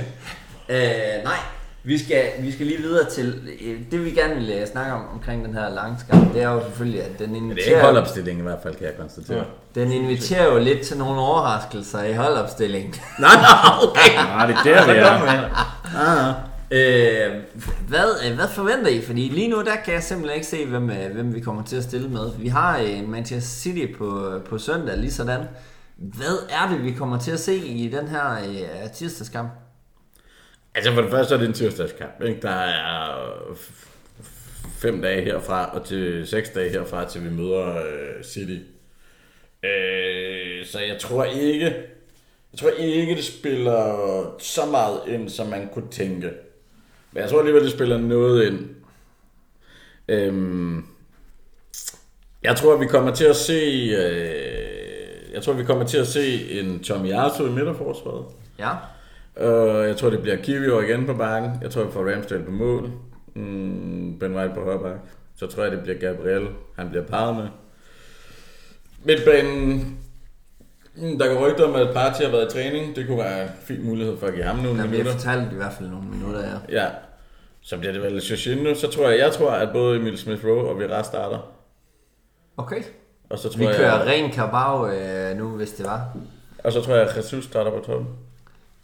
øh, nej, vi skal, vi skal lige videre til, øh, det vi gerne vil øh, snakke om omkring den her langskab, det er jo selvfølgelig, at den Men det er ikke inviterer, holdopstilling i hvert fald, kan jeg konstatere. den inviterer jo lidt til nogle overraskelser i holdopstillingen. Nej, nej, okay. Nej, det er der, vi er. Øh, hvad, øh, hvad forventer I? Fordi lige nu, der kan jeg simpelthen ikke se, hvem, øh, hvem vi kommer til at stille med. Vi har øh, Manchester City på, på søndag, lige sådan. Hvad er det, vi kommer til at se i den her øh, tirsdagskamp? Altså for det første er det en tirsdagskamp. Ikke? Der er f- f- fem dage herfra og til seks dage herfra, til vi møder øh, City. Øh, så jeg tror ikke, jeg tror ikke, det spiller så meget ind, som man kunne tænke. Men jeg tror alligevel, det spiller noget ind. Øhm, jeg tror, vi kommer til at se... Øh, jeg tror, vi kommer til at se en Tomiyasu i midterforsvaret. Ja, Uh, jeg tror, det bliver Kivio igen på bakken. Jeg tror, vi får Ramsdale på mål. Mm, ben White på højre. Så tror jeg, det bliver Gabriel. Han bliver parret med. Midtbanen. Mm, der går rygter om, at Partey har været i træning. Det kunne være en fin mulighed for at give ham nogle der bliver minutter. fortalt i hvert fald nogle minutter, ja. Ja. Så bliver det vel Jorginho. Så tror jeg, jeg tror, at både Emil Smith Rowe og Vira starter. Okay. Og så tror Vi jeg, kører ren Carabao øh, nu, hvis det var. Og så tror jeg, at Jesus starter på toppen.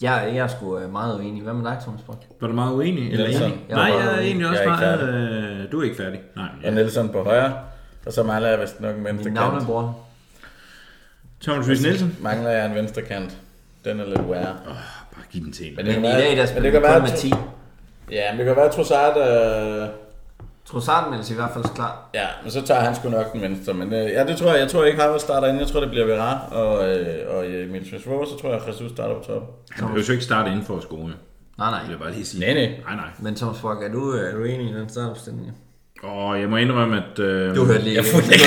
Jeg, jeg er sgu øh, meget uenig. Hvad med dig, Thomas Brock? Var du meget uenig? Eller enig? Jeg Nej, jeg er egentlig også Jeg er meget... Øh, du er ikke færdig. Nej, Og ja. Nelson på højre. Og så mangler jeg vist nok en venstre Min kant. navnebror. Thomas Rhys Nielsen. Mangler jeg en venstre kant. Den er lidt værre. Bare giv den til en. Men Men kan i være- dag, der men spiller det kun være, med 10. Ja, men det kan være, at Trossard... Øh, Trossard meldes i hvert fald klar. ja, men så tager han sgu nok den venstre. Men øh, ja, det tror jeg. Jeg tror ikke, Harvard starter ind. Jeg tror, det bliver Vera og, øh, og øh, Emil Smith. Så tror jeg, at Jesus starter på top. Han behøver jo ikke starte inden for jo. Nej, nej. Det vil jeg bare lige sige. Nej, nej. Nej, nej. Men Thomas Brock, er du, øh, er du enig i den startopstilling? Og jeg må indrømme, at... Øh, Du hørte lige. Jeg fulgte ikke.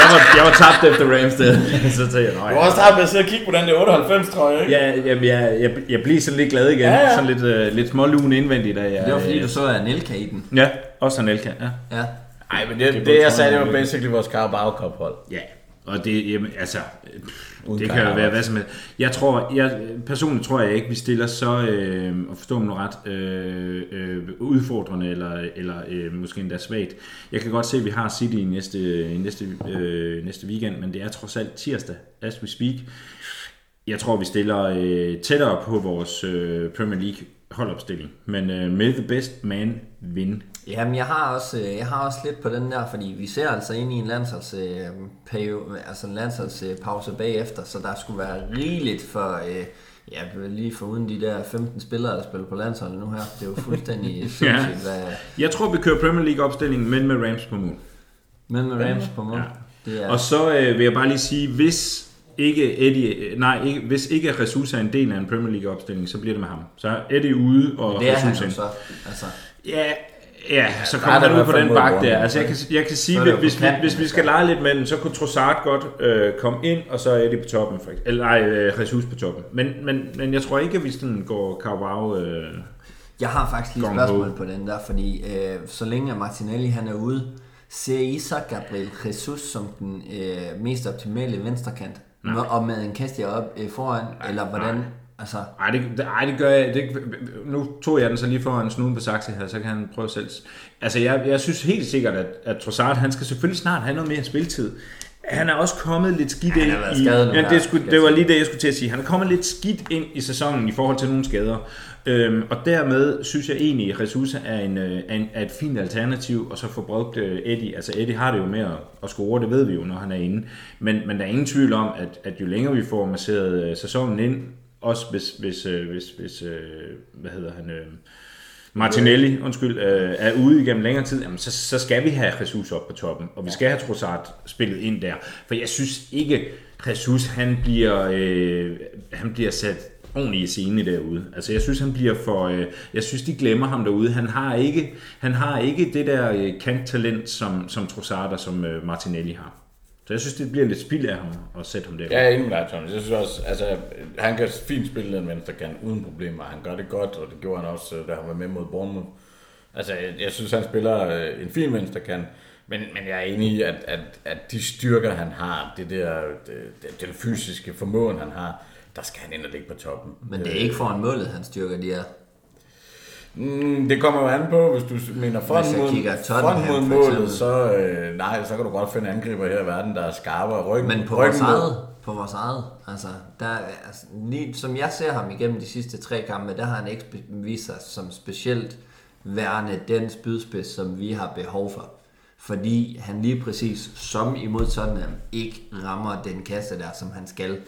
jeg, var, jeg var tabt efter Ramsdale. så tænkte jeg, nej. Du har også med at sidde og kigge på den der 98, tror jeg, ikke? Ja, jeg, jeg, jeg, jeg bliver sådan lidt glad igen. Ja, ja. Sådan lidt, øh, lidt smålun indvendigt. Da jeg, Det var fordi, du så Anelka i den. Ja, også Anelka, ja. Ja. Nej, men det, det, det jeg sagde, det var basically vores Carabao Cup hold. Ja, og det, jamen, altså, pff, Uden det kan jo være hvad som helst. Jeg tror, jeg, personligt tror jeg ikke, vi stiller så, øh, og forstå mig nu ret, øh, øh, udfordrende eller, eller øh, måske endda svagt. Jeg kan godt se, at vi har City i næste, i næste, øh, næste weekend, men det er trods alt tirsdag, as we speak. Jeg tror, vi stiller øh, tættere på vores øh, Premier League holdopstilling, men øh, may the best man win. Jamen, jeg har, også, øh, jeg har også lidt på den der, fordi vi ser altså ind i en landsholdspause altså en landsholdspause bagefter, så der skulle være rigeligt for, øh, ja, lige for uden de der 15 spillere, der spiller på landsholdet nu her. Det er jo fuldstændig sindssygt, hvad... Jeg tror, vi kører Premier League opstillingen, men med Rams på mål. Men med Rams på mål. Ja. Det er, Og så øh, vil jeg bare lige sige, hvis ikke Eddie, øh, nej, ikke, hvis ikke Jesus er en del af en Premier League opstilling, så bliver det med ham. Så er Eddie ude, og er jo ind. så. Altså, Ja, ja, så kommer er han ud på den bak der. Altså jeg kan, jeg kan sige, det hvis, på vi, hvis vi skal lege lidt med den, så kunne Trossard godt øh, komme ind, og så er Eddie på toppen. For, eksempel. eller nej, øh, Jesus på toppen. Men, men, men jeg tror ikke, at vi sådan går Carvao... Øh, Jeg har faktisk lige et spørgsmål på den der, fordi øh, så længe Martinelli han er ude, ser I så Gabriel Jesus som den øh, mest optimale venstrekant? Nej. Og med en Kastia op øh, foran, nej, eller hvordan? nej. Altså, Ej, det, ej, det gør jeg. Det, nu tog jeg den så lige foran snuden på Saxe her, så kan han prøve selv. Altså, jeg, jeg synes helt sikkert, at, at Trossard, han skal selvfølgelig snart have noget mere spiltid. Han er også kommet lidt skidt ind i... ja, det, skulle, det var lige det, jeg skulle til at sige. Han er kommet lidt skidt ind i sæsonen i forhold til nogle skader. Øhm, og dermed synes jeg egentlig, at Jesus er, en, øh, en, er et fint alternativ, og så få brugt øh, Eddie. Altså Eddie har det jo med at, at score, det ved vi jo, når han er inde. Men, men der er ingen tvivl om, at, at jo længere vi får masseret øh, sæsonen ind, også hvis, hvis, øh, hvis, hvis øh, hvad hedder han, øh, Martinelli, undskyld, øh, er ude igennem længere tid, jamen, så, så skal vi have Jesus op på toppen, og vi skal have Trossard spillet ind der. For jeg synes ikke, Jesus han bliver, øh, han bliver sat ordentligt i scene derude. Altså jeg synes han bliver for øh, jeg synes de glemmer ham derude. Han har ikke han har ikke det der øh, kanttalent som som Trossard og som øh, Martinelli har. Så jeg synes det bliver lidt spild af ham at sætte ham der. Jeg er enig med dig, Thomas. Jeg synes også, altså, han kan fint spille den venstre kant uden problemer. Han gør det godt, og det gjorde han også, da han var med mod Bournemouth. Altså, jeg, jeg synes, han spiller øh, en fin venstre kant. Men, men jeg er enig i, at, at, at de styrker, han har, det der, det, den fysiske formåen, han har, der skal han ind og ligge på toppen. Men det er ikke foran målet, han styrker de er. Mm, det kommer jo an på, hvis du mener front mod, front mod målet, så, øh, nej, så kan du godt finde angriber her i verden, der er skarpere. Ryggen, Men på ryggen vores eget, på vores eget, altså, der, er- altså lige, som jeg ser ham igennem de sidste tre kampe, der har han ikke vist sig som specielt værende den spydspids, som vi har behov for. Fordi han lige præcis, som imod Tottenham, ikke rammer den kasse der, som han skal.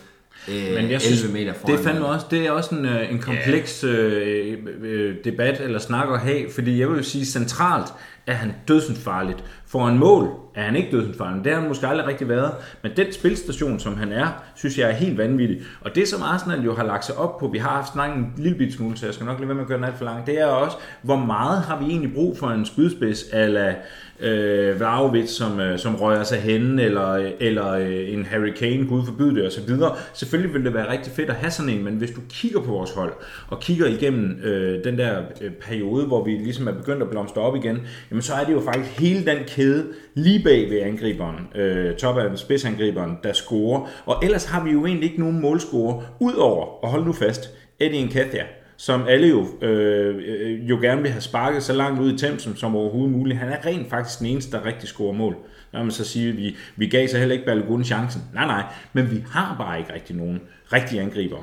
Øh, Men 11 jeg synes, meter foran. det er fandme også, det er også en, øh, en kompleks øh, øh, debat eller snak at have, fordi jeg vil jo sige, centralt er han dødsens farligt. For en mål er han ikke dødsens farlig, det har han måske aldrig rigtig været, men den spilstation, som han er, synes jeg er helt vanvittig. Og det, som Arsenal jo har lagt sig op på, vi har haft snakket en lille bit smule, så jeg skal nok lade være med at gøre den alt for lang, det er også, hvor meget har vi egentlig brug for en spydspids, ala øh, Vlaovic, som, øh, som rører sig hen, eller, eller øh, en Harry Kane, gud forbyde det, og så videre. Selvfølgelig ville det være rigtig fedt at have sådan en, men hvis du kigger på vores hold, og kigger igennem øh, den der øh, periode, hvor vi ligesom er begyndt at blomstre op igen, jamen så er det jo faktisk hele den kæde lige bag ved angriberen, øh, top af spidsangriberen, der scorer. Og ellers har vi jo egentlig ikke nogen målscorer, udover, og hold nu fast, Eddie Nketiah som alle jo, øh, øh, jo gerne vil have sparket så langt ud i Thamesen som overhovedet muligt. Han er rent faktisk den eneste, der rigtig scorer mål. Når man så siger, at vi, vi gav så heller ikke Balogun chancen. Nej, nej, men vi har bare ikke rigtig nogen rigtige angriber.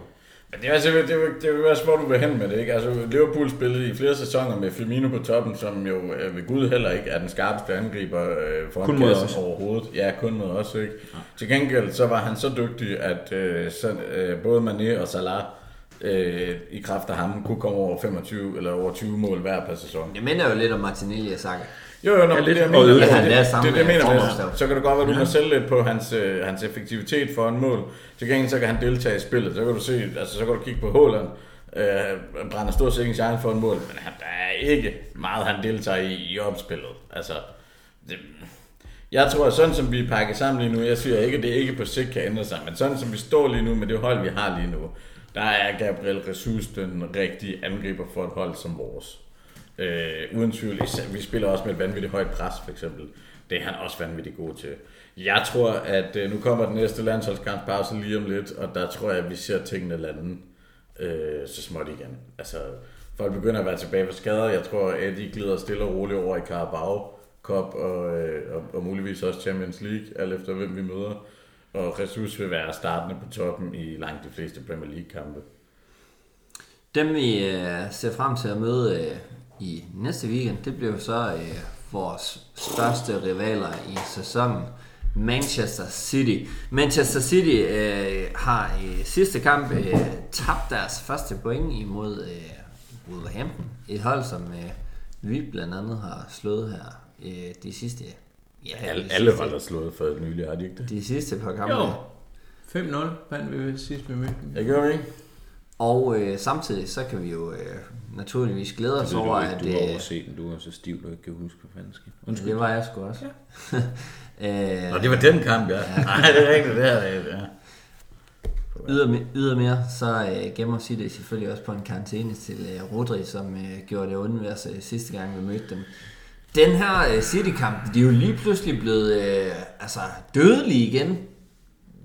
Men det er, altså, det, er, det er også, hvor du vil hen med det, ikke? Altså, Liverpool spillede i flere sæsoner med Firmino på toppen, som jo øh, ved Gud heller ikke er den skarpeste angriber øh, foran Kun kassen os. overhovedet. Ja, kun mod os, ikke? Ja. Til gengæld så var han så dygtig, at øh, så, øh, både Mané og Salah øh, i kraft af ham kunne komme over 25 eller over 20 mål hver per sæson. Jeg minder jo lidt om Martinelli og Saka. Jo, jo, nå, Ja, det, er det, jeg mener. Altså, Han er det, samme det, det, jeg mener med, så kan det godt være, at du må sælge lidt på hans, øh, hans effektivitet for en mål. Til gengæld så kan han deltage i spillet. Så kan du se, altså så kan du kigge på Håland. Øh, brænder stort set ingen chance for en mål, men han, der er ikke meget, han deltager i, i opspillet. Altså, det, jeg tror, at sådan som vi er pakket sammen lige nu, jeg siger ikke, at det ikke på sigt kan ændre sig, men sådan som vi står lige nu med det hold, vi har lige nu, der er Gabriel Jesus den rigtige angriber for et hold som vores. Øh, uden tvivl. Vi spiller også med et vanvittigt højt pres, for eksempel. Det er han også vanvittigt god til. Jeg tror, at øh, nu kommer den næste landsholdskampspause lige om lidt, og der tror jeg, at vi ser tingene lande øh, så småt igen. Altså, folk begynder at være tilbage på skader. Jeg tror, at de glider stille og roligt over i Carabao Cup og, øh, og, og muligvis også Champions League, alt efter hvem vi møder. Og Jesus vil være startende på toppen i langt de fleste Premier League-kampe. Dem vi øh, ser frem til at møde øh, i næste weekend, det bliver så øh, vores største rivaler i sæsonen. Manchester City. Manchester City øh, har i sidste kamp øh, tabt deres første point imod øh, Wolverhampton. Et hold, som øh, vi blandt andet har slået her øh, de sidste... Ja, Alle, alle hold har slået for nylig, har de ikke det? De sidste par kampe. Jo. 5-0 vandt vi sidst vi mødte dem. Jeg gør vi ikke? Og øh, samtidig så kan vi jo øh, naturligvis glæde os Det over, at... ikke, du har øh, overset den. Du er så stiv, du ikke kan huske, hvad fanden skete. Undskyld. Det var jeg sgu også. Ja. Nå, øh, det var den kamp, ja. Nej, det er rigtigt, det er det. Ja. ydermere, ydermere, så øh, gemmer City selvfølgelig også på en karantæne til øh, Rodri, som øh, gjorde det ondt ved os øh, sidste gang, vi mødte dem. Den her øh, City-kamp, de er jo lige pludselig blevet øh, altså, dødelige igen.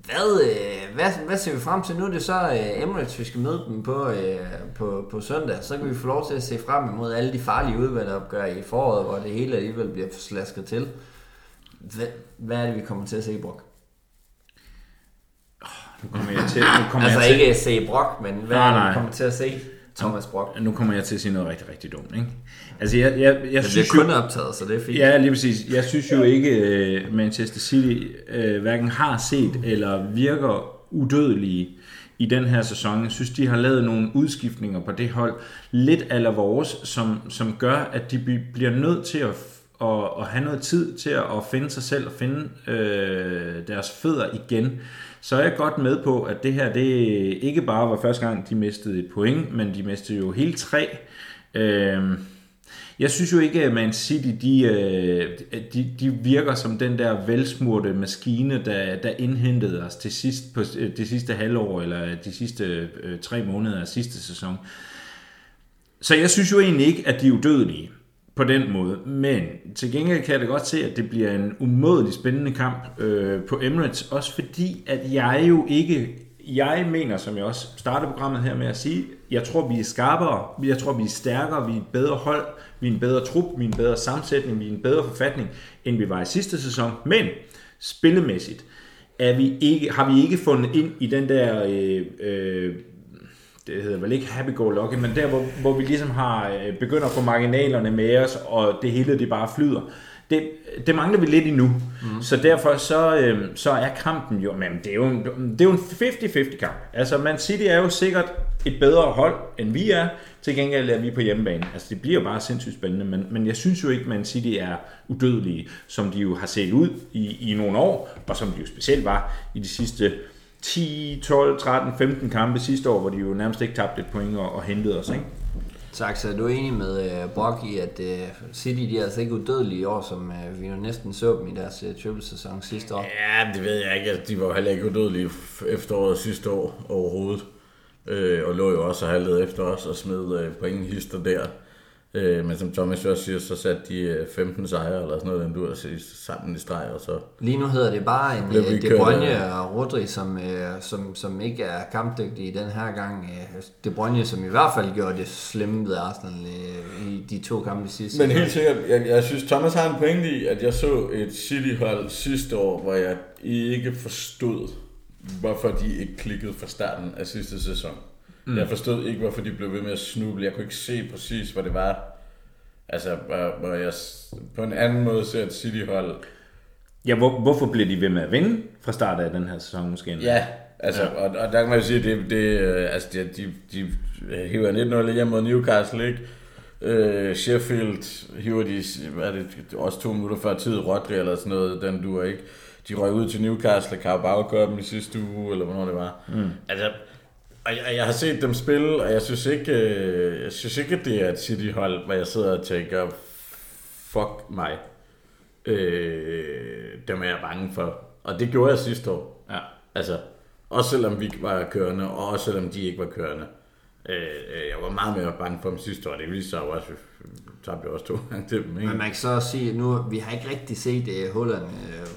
Hvad, øh, hvad, hvad ser vi frem til nu? Det er så øh, Emirates, vi skal møde dem på, øh, på, på søndag. Så kan vi få lov til at se frem imod alle de farlige udvalgopgør i foråret, hvor det hele alligevel bliver slasket til. Hvad, hvad er det, vi kommer til at se, Brok? Nu kommer jeg til, nu kommer Altså jeg til, ikke se Brok, men hvad Nej, er det, nej. vi kommer til at se? Thomas Brok. nu kommer jeg til at sige noget rigtig, rigtig dumt. Ikke? Altså, jeg, jeg, jeg Det synes kun jo, optaget, så det er fint. Ja, lige præcis. Jeg synes jo ikke, uh, Manchester City uh, hverken har set eller virker udødelige i den her sæson. Jeg synes, de har lavet nogle udskiftninger på det hold, lidt eller vores, som, som gør, at de bliver nødt til at, og, og have noget tid til at, at finde sig selv og finde øh, deres fødder igen, så er jeg godt med på, at det her det ikke bare var første gang, de mistede et point, men de mistede jo hele tre. Øh, jeg synes jo ikke, at Man City de, øh, de, de virker som den der velsmurte maskine, der, der indhentede os til sidst på øh, det sidste halvår, eller de sidste øh, tre måneder af sidste sæson. Så jeg synes jo egentlig ikke, at de er udødelige på den måde. Men til gengæld kan jeg da godt se, at det bliver en umådelig spændende kamp øh, på Emirates. Også fordi, at jeg jo ikke... Jeg mener, som jeg også startede programmet her med at sige, jeg tror, vi er skarpere, jeg tror, vi er stærkere, vi er et bedre hold, vi er en bedre trup, vi er en bedre sammensætning, vi er en bedre forfatning, end vi var i sidste sæson. Men spillemæssigt er vi ikke, har vi ikke fundet ind i den der øh, øh, det hedder vel ikke happy-go-lucky, men der, hvor, hvor vi ligesom har øh, begynder at få marginalerne med os, og det hele det bare flyder. Det, det mangler vi lidt endnu. Mm. Så derfor så, øh, så er kampen jo, men det er jo en, det er jo en 50-50 kamp. Altså Man City er jo sikkert et bedre hold, end vi er. Til gengæld er vi på hjemmebane. Altså det bliver jo bare sindssygt spændende, men, men jeg synes jo ikke, Man City er udødelige, som de jo har set ud i, i nogle år, og som de jo specielt var i de sidste 10, 12, 13, 15 kampe sidste år, hvor de jo nærmest ikke tabte et point og, og hentede os, ikke? Tak, så er du enig med uh, Brock i, at uh, City de er altså ikke udødelige i år, som uh, vi jo næsten så dem i deres uh, triple-sæson sidste år? Ja, det ved jeg ikke. Altså, de var jo heller ikke udødelige efteråret sidste år overhovedet. Øh, og lå jo også og halvede efter os og smed øh, pointhister der. Øh, men som Thomas også siger, så satte de øh, 15 sejre eller sådan noget, den du har sammen i streg, og så... Lige nu hedder det bare en uh, De Bruyne og Rodri, som, uh, som, som ikke er kampdygtige den her gang. De Bruyne, som i hvert fald gjorde det slemme ved Arsenal i de to kampe sidste. Men helt sikkert, jeg, jeg synes, Thomas har en pointe i, at jeg så et City-hold sidste år, hvor jeg ikke forstod, hvorfor de ikke klikkede fra starten af sidste sæson. Mm. Jeg forstod ikke, hvorfor de blev ved med at snuble. Jeg kunne ikke se præcis, hvad det var. Altså, hvor, hvor jeg på en anden måde ser et City-hold. Ja, hvor, hvorfor bliver de ved med at vinde fra start af den her sæson måske? Ja, altså, ja. Og, og der kan man jo sige, at det, det, øh, altså, de, de, de hiver 1-0 hjem mod Newcastle, ikke? Øh, Sheffield hiver de, hvad er det, også to minutter før tid, Rodri eller sådan noget, den duer ikke. De røg ud til Newcastle, Carabao dem i sidste uge, eller hvornår det var. Mm. Altså, og jeg, jeg har set dem spille, og jeg synes ikke, øh, jeg synes ikke, at det er et City-hold, hvor jeg sidder og tænker, fuck mig. Øh, dem er jeg bange for. Og det gjorde jeg sidste år. Ja. Altså, også selvom vi var kørende, og også selvom de ikke var kørende. Øh, øh, jeg var meget mere bange for dem sidste år. Det viste sig jo også, vi tabte også to gange til dem. Ikke? Men man kan så også sige, at nu vi har ikke rigtig set uh, Holland uh,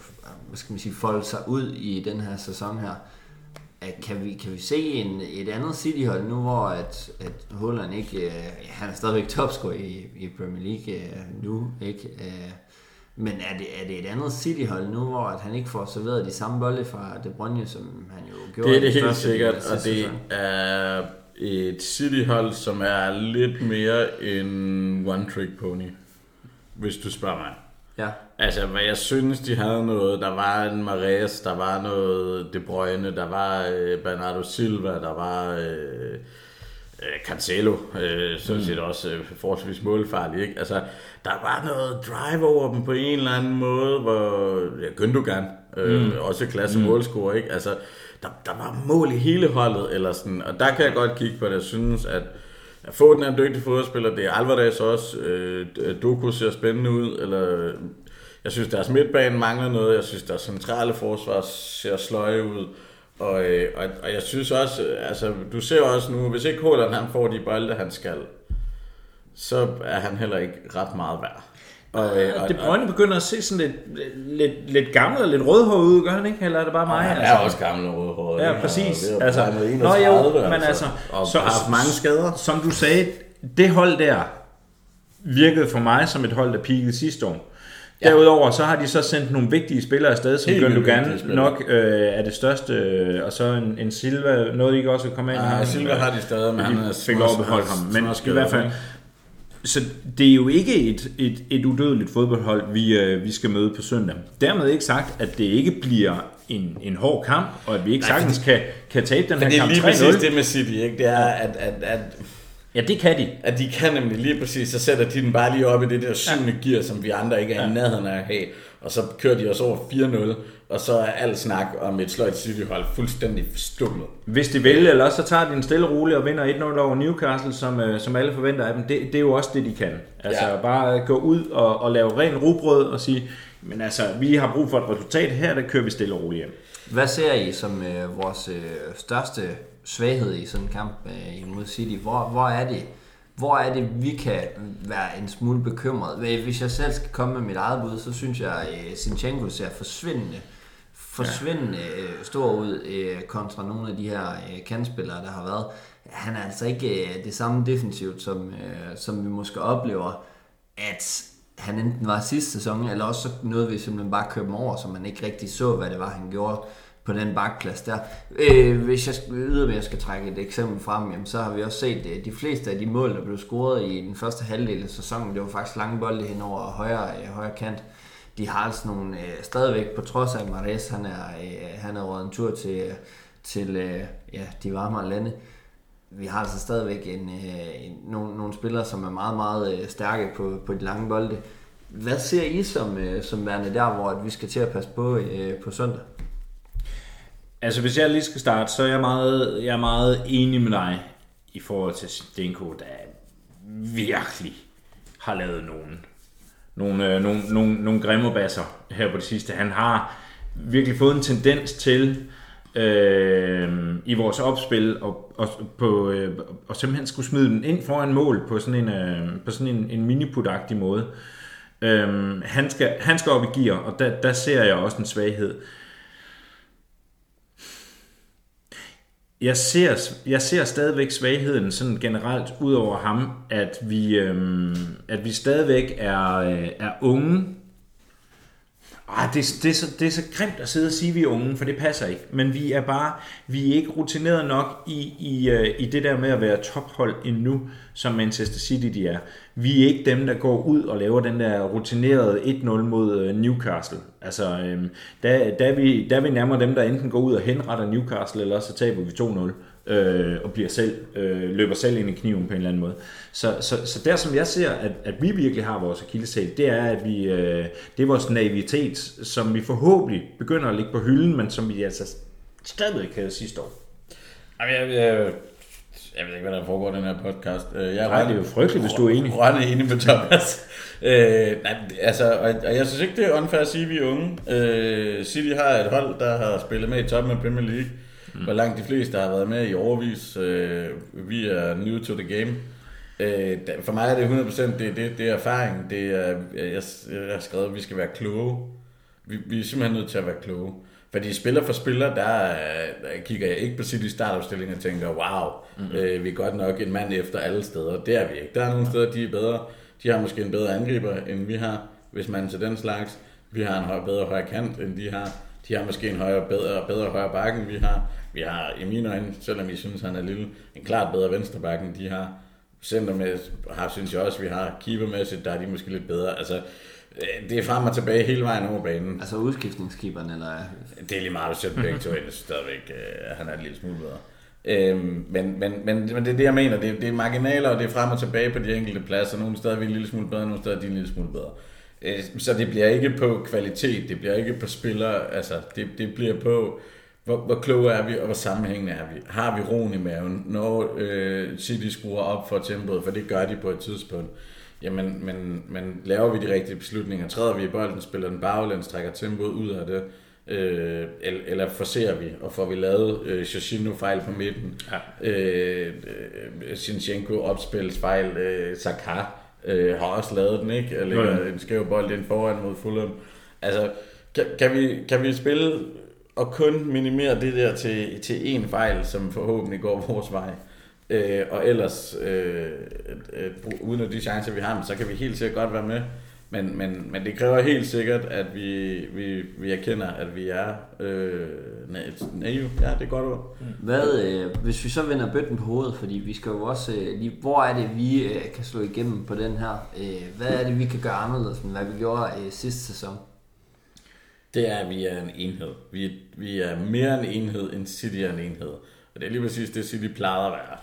hvad skal man sige, folde sig ud i den her sæson her. At kan, vi, kan vi se en, et andet City-hold nu, hvor at, at Holland ikke, ja, han er stadigvæk topscorer i, i Premier League uh, nu, ikke? Uh, men er det, er det et andet City-hold nu, hvor at han ikke får serveret de samme bolde fra De Bruyne, som han jo gjorde Det er det helt sikkert, og det sæson? er et City-hold, som er lidt mere en one-trick pony, hvis du spørger mig. Ja. Altså, hvad jeg synes, de havde noget. Der var en Mares, der var noget De Bruyne, der var øh, Bernardo Silva, der var øh, øh, Cancelo, øh, sådan set også øh, forholdsvis målfarlig. Ikke? Altså, der var noget drive over dem på en eller anden måde, hvor ja, Gündogan, øh, mm. også klasse mm. målscorer, ikke? Altså, der, der var mål i hele holdet, eller sådan, og der kan jeg godt kigge på det. Jeg synes, at at Foden er en dygtig fodboldspiller, det er Alvarez også. Øh, øh Doku ser spændende ud, eller jeg synes, deres midtbane mangler noget. Jeg synes, deres centrale forsvar ser sløje ud. Og, øh, og, og jeg synes også, altså, du ser også nu, hvis ikke Haaland han får de bolde, han skal, så er han heller ikke ret meget værd. Og, øh, Og De Bruyne begynder at se sådan lidt, lidt, lidt gammel og lidt rødhåret ud, gør han ikke? Eller er det bare mig? han er også gammel og rødhåret. Ja, præcis. Og, Altså, altså, nå jo, men altså, og så- har haft mange skader. Som du sagde, det hold der virkede for mig som et hold, der peakede sidste år. Derudover så har de så sendt nogle vigtige spillere afsted, som Gündogan nok øh, er det største, øh, og så en, en Silva, noget de ikke også kan komme ind Nej. Silva har de stadig, men han fik lov at beholde ham. Men i hvert fald, så det er jo ikke et, et, et udødeligt fodboldhold, vi, øh, vi skal møde på søndag. Dermed ikke sagt, at det ikke bliver en, en hård kamp, og at vi ikke Nej, sagtens kan, kan tabe den Men her det er kamp lige 3-0. præcis det med City, ikke? Det er, at, at, at Ja, det kan de. At de kan nemlig lige præcis, så sætter de den bare lige op i det der syvende gear, som vi andre ikke er i nærheden af at have. Og så kører de os over 4-0, og så er al snak om et sløjt City-hold fuldstændig forstummet. Hvis de vælger, eller så tager de en stille rolig og vinder 1-0 over Newcastle, som, øh, som alle forventer af dem. Det, det er jo også det, de kan. Altså Ja. bare gå ud og, og lave ren rugbrød og sige, men altså, vi har brug for et resultat her, der kører vi stille og roligt hjem. Hvad ser I som øh, vores øh, største svaghed i sådan en kamp øh, imod City? Hvor, hvor er det, hvor er det, vi kan være en smule bekymret? Hvis jeg selv skal komme med mit eget bud, så synes jeg, at øh, Sinchenko ser forsvindende, forsvindende øh, stor ud øh, kontra nogle af de her øh, kandspillere, der har været. Han er altså ikke øh, det samme defensivt, som, øh, som vi måske oplever, at han enten var sidste sæson, eller også så nåede vi simpelthen bare at dem over, så man ikke rigtig så, hvad det var, han gjorde på den bakplads der. Øh, hvis jeg skal- yderligere skal trække et eksempel frem, jamen, så har vi også set at de fleste af de mål, der blev scoret i den første halvdel af sæsonen, det var faktisk lange bolde hen over højre, øh, højre kant. De har altså nogle, øh, stadigvæk, på trods af Mares, han er, øh, han er råd en tur til, øh, til øh, ja, de varmere lande, vi har altså stadigvæk en, øh, en, nogle, nogle spillere, som er meget, meget øh, stærke på, på de lange bolde. Hvad ser I som, øh, som værende der, hvor at vi skal til at passe på øh, på søndag? Altså, hvis jeg lige skal starte, så er jeg meget, jeg er meget enig med dig i forhold til Stenko, der virkelig har lavet nogle, nogle, øh, nogle, nogle, nogle grimme basser her på det sidste. Han har virkelig fået en tendens til øh, i vores opspil og, og, på, øh, og simpelthen skulle smide den ind foran mål på sådan en, øh, på sådan en, en miniputagtig måde. Øh, han, skal, han skal op i gear, og der, der ser jeg også en svaghed. Jeg ser, jeg ser stadigvæk svagheden sådan generelt ud over ham, at vi, øhm, at vi stadigvæk er, øh, er unge. Ah, det, det, er så, det er så grimt at sidde og sige, at vi er unge, for det passer ikke. Men vi er bare, vi er ikke rutineret nok i, i, øh, i det der med at være tophold endnu, som Manchester City de er. Vi er ikke dem, der går ud og laver den der rutinerede 1-0 mod øh, Newcastle. Altså, øhm, der, der, er vi, der er vi nærmere dem, der enten går ud og henretter Newcastle, eller så taber vi 2-0 øh, og bliver selv, øh, løber selv ind i kniven på en eller anden måde. Så, så, så der som jeg ser, at, at vi virkelig har vores akilleshæl, det er, at vi, øh, det er vores naivitet, som vi forhåbentlig begynder at ligge på hylden, men som vi altså stadigvæk havde sidste år. Jamen, jeg, jeg, jeg ved ikke, hvad der foregår i den her podcast. Øh, Jeg Nej, det er jo frygteligt, hvis du er enig. Rørende enig med Thomas. øh, nej, altså, og, og jeg synes ikke, det er unfair at sige, at vi er unge. Øh, City har et hold, der har spillet med i toppen af Premier League. Mm. Hvor langt de fleste har været med i overvis. Øh, vi er new to the game. Øh, for mig er det 100% det, det, det er erfaring. Det er, jeg, jeg har skrevet, at vi skal være kloge. Vi, vi er simpelthen nødt til at være kloge. Fordi spiller for spiller, der, der kigger jeg ikke på City startopstilling og tænker, wow, mm-hmm. øh, vi er godt nok en mand efter alle steder. Det er vi ikke. Der er nogle steder, de er bedre. De har måske en bedre angriber, end vi har, hvis man til den slags. Vi har en høj, bedre højre kant, end de har. De har måske en højere, bedre, bedre højre end vi har. Vi har i mine øjne, selvom I synes, han er lille, en klart bedre venstre bakke, end de har. Center med, har, synes jeg også, vi har keepermæssigt, der er de måske lidt bedre. Altså, øh, det er frem og tilbage hele vejen over banen. Altså udskiftningskeeperen, eller... Det er lige meget, hvis jeg begge to ind, stadigvæk, øh, han er en lille smule bedre. Øhm, men, men, men, men det er det, jeg mener. Det, det er marginaler, og det er frem og tilbage på de enkelte pladser. Nogle steder er vi en lille smule bedre, nogle steder er de en lille smule bedre. Øh, så det bliver ikke på kvalitet, det bliver ikke på spillere, altså det, det bliver på, hvor, hvor kloge er vi, og hvor sammenhængende er vi. Har vi roen i maven, når øh, City skruer op for tempoet, for det gør de på et tidspunkt. Jamen, men, men laver vi de rigtige beslutninger? Træder vi i bolden, spiller den baglæns, trækker tempoet ud af det? Øh, eller, eller forser vi, og får vi lavet øh, Shashino fejl på midten? Ja. Øh, øh, Sinchenko opspilsfejl, øh, Saka øh, har også lavet den, ikke? Og lægger jo. en skæv bold ind foran mod Fulham. Altså, kan, kan, vi, kan vi spille og kun minimere det der til, til én fejl, som forhåbentlig går vores vej? Øh, og ellers, øh, øh, øh uden at de chancer, vi har, så kan vi helt sikkert godt være med. Men, men, men det kræver helt sikkert, at vi, vi, vi erkender, at vi er øh, naive. Ja, det er godt ord. Mm. Hvad, øh, hvis vi så vender bøtten på hovedet, fordi vi skal jo også øh, lige, hvor er det, vi øh, kan slå igennem på den her? Øh, hvad er det, vi kan gøre anderledes, end hvad vi gjorde øh, sidste sæson? Det er, at vi er en enhed. Vi, vi er mere en enhed, end City er en enhed. Og det er lige præcis det, City plejede at være.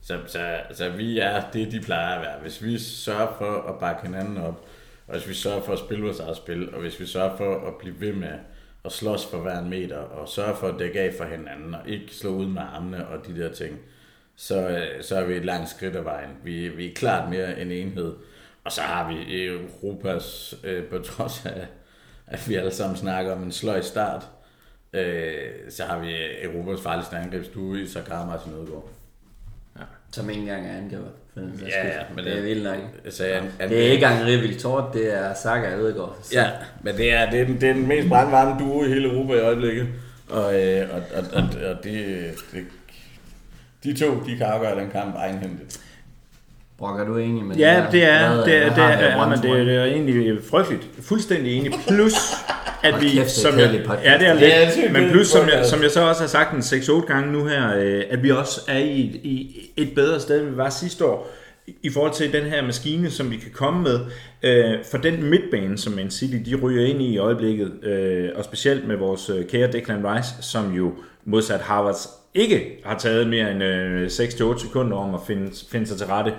Så, så, så vi er det, de plejer at være. Hvis vi sørger for at bakke hinanden op, og hvis vi sørger for at spille vores eget spil, og hvis vi sørger for at blive ved med at slås for hver en meter, og sørge for at dække af for hinanden, og ikke slå ud med armene og de der ting, så, så er vi et langt skridt af vejen. Vi, vi er klart mere en enhed. Og så har vi Europas, øh, på trods af, at vi alle sammen snakker om en sløj start, øh, så har vi Europas farligste angrebsstue i Sakar Martin Ødegaard. Som ikke engang er angriber. Ja, ja, men det er det- vildt nok. Så jeg, jeg, Det er ikke engang Rivil Tort, det er Saka Ødegaard. Så Ja, men det er, det er, den, det er den mest brandvarme duo i hele Europa i øjeblikket. Og, øh, og, og, og, og de, de, de to, de kan afgøre den kamp egenhændigt. Brock, er du enig med Ja, det er, Hvad- det er, det er, af ja, men det, det er egentlig frygteligt. Fuldstændig enig. Plus, at vi, kæft, det er som jeg, ja, det er Det er lidt, men plus, som jeg, som jeg så også har sagt en 6-8 gange nu her, øh, at vi også er i, i et bedre sted, end vi var sidste år, i forhold til den her maskine, som vi kan komme med. Øh, for den midtbane, som Man City de ryger ind i i øjeblikket, øh, og specielt med vores øh, kære Declan Rice, som jo modsat Harvards ikke har taget mere end øh, 6-8 sekunder om at finde, finde sig til rette,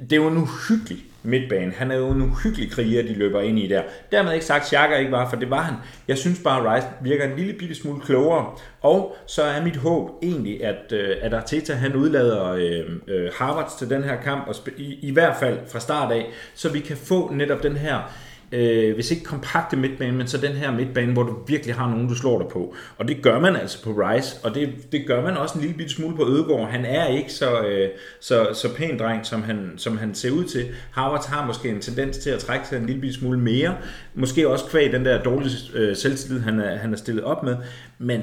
det er jo en uhyggelig midtbane. Han er jo en uhyggelig kriger, de løber ind i der. Dermed ikke sagt, at Xhaka ikke var, for det var han. Jeg synes bare, at Rice virker en lille bitte smule klogere. Og så er mit håb egentlig, at, øh, at Arteta han udlader øh, øh, Harvards til den her kamp, og sp- i, i hvert fald fra start af, så vi kan få netop den her øh, hvis ikke kompakte midtbane, men så den her midtbane, hvor du virkelig har nogen, du slår dig på. Og det gør man altså på Rice, og det, det gør man også en lille bitte smule på Ødegård. Han er ikke så, øh, så, så pæn dreng, som han, som han ser ud til. Harvard har måske en tendens til at trække sig en lille bitte smule mere. Måske også kvæg den der dårlige øh, selvtillid, han er, han er stillet op med. Men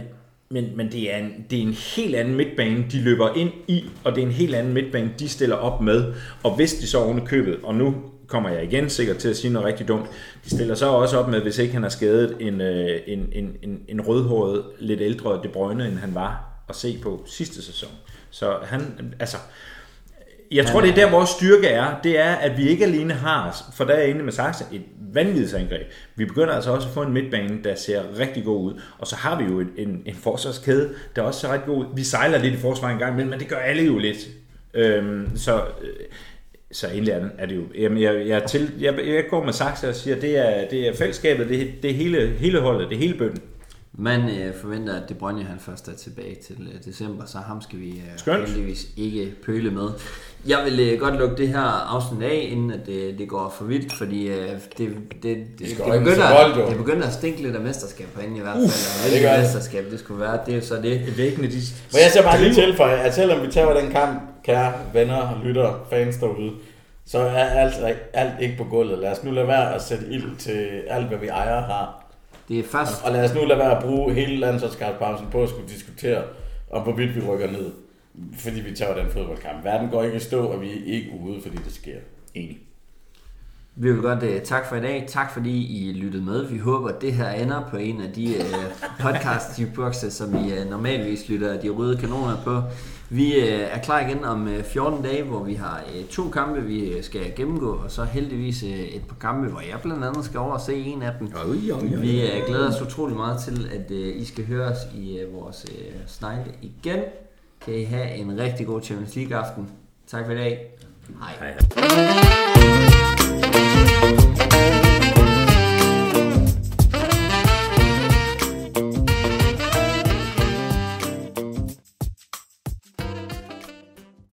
men, men det, er en, det er en helt anden midtbane, de løber ind i, og det er en helt anden midtbane, de stiller op med. Og hvis de så oven købet, og nu kommer jeg igen sikkert til at sige noget rigtig dumt, de stiller så også op med, hvis ikke han har skadet en, øh, en, en, en, en rødhåret, lidt ældre De Bruyne, end han var at se på sidste sæson. Så han, altså, jeg tror, det er der, vores styrke er. Det er, at vi ikke alene har, for der er inde med Saxe, et vanvidsangreb. Vi begynder altså også at få en midtbane, der ser rigtig god ud. Og så har vi jo en, en, en forsvarskæde, der også ser rigtig god ud. Vi sejler lidt i forsvaret en gang imellem, men det gør alle jo lidt. Øhm, så, øh, så egentlig er, det jo... Jamen, jeg, jeg, til, jeg, jeg går med Saxe og siger, at det er, det er fællesskabet, det, det er hele, hele holdet, det er hele bønden. Man øh, forventer, at De Bruyne han først er tilbage til øh, december, så ham skal vi øh, Skønt. heldigvis ikke pøle med. Jeg vil øh, godt lukke det her afsnit af, inden at det, det går for vidt, fordi øh, det, det, det, det, begynder, jo. det begynder at stinke lidt af mesterskab herinde i hvert fald. og hvilket gør det. mesterskab det skulle være, det er så det. Væggene, de Men jeg ser bare lige tilføje, at selvom vi tager den kamp, kære venner, lytter, fans derude, så er alt, alt ikke på gulvet. Lad os nu lade være at sætte ild til alt, hvad vi ejer og har. Det er først, Og lad os nu lade være at bruge hele landsholdskabspausen på at skulle diskutere, om hvorvidt vi rykker ned. Fordi vi tager den fodboldkamp. Verden går ikke i stå, og vi er ikke ude, fordi det sker. Enig. vi vil godt uh, tak for i dag. Tak fordi I lyttede med. Vi håber, at det her ender på en af de uh, podcast bokse som I uh, normalvis lytter de røde kanoner på. Vi uh, er klar igen om uh, 14 dage, hvor vi har uh, to kampe, vi uh, skal gennemgå, og så heldigvis uh, et par kampe, hvor jeg blandt andet skal over og se en af dem. Vi uh, glæder os utrolig meget til, at uh, I skal høre os i uh, vores uh, snegle igen. Kan I have en rigtig god Champions League aften. Tak for i dag. Hej. Hej.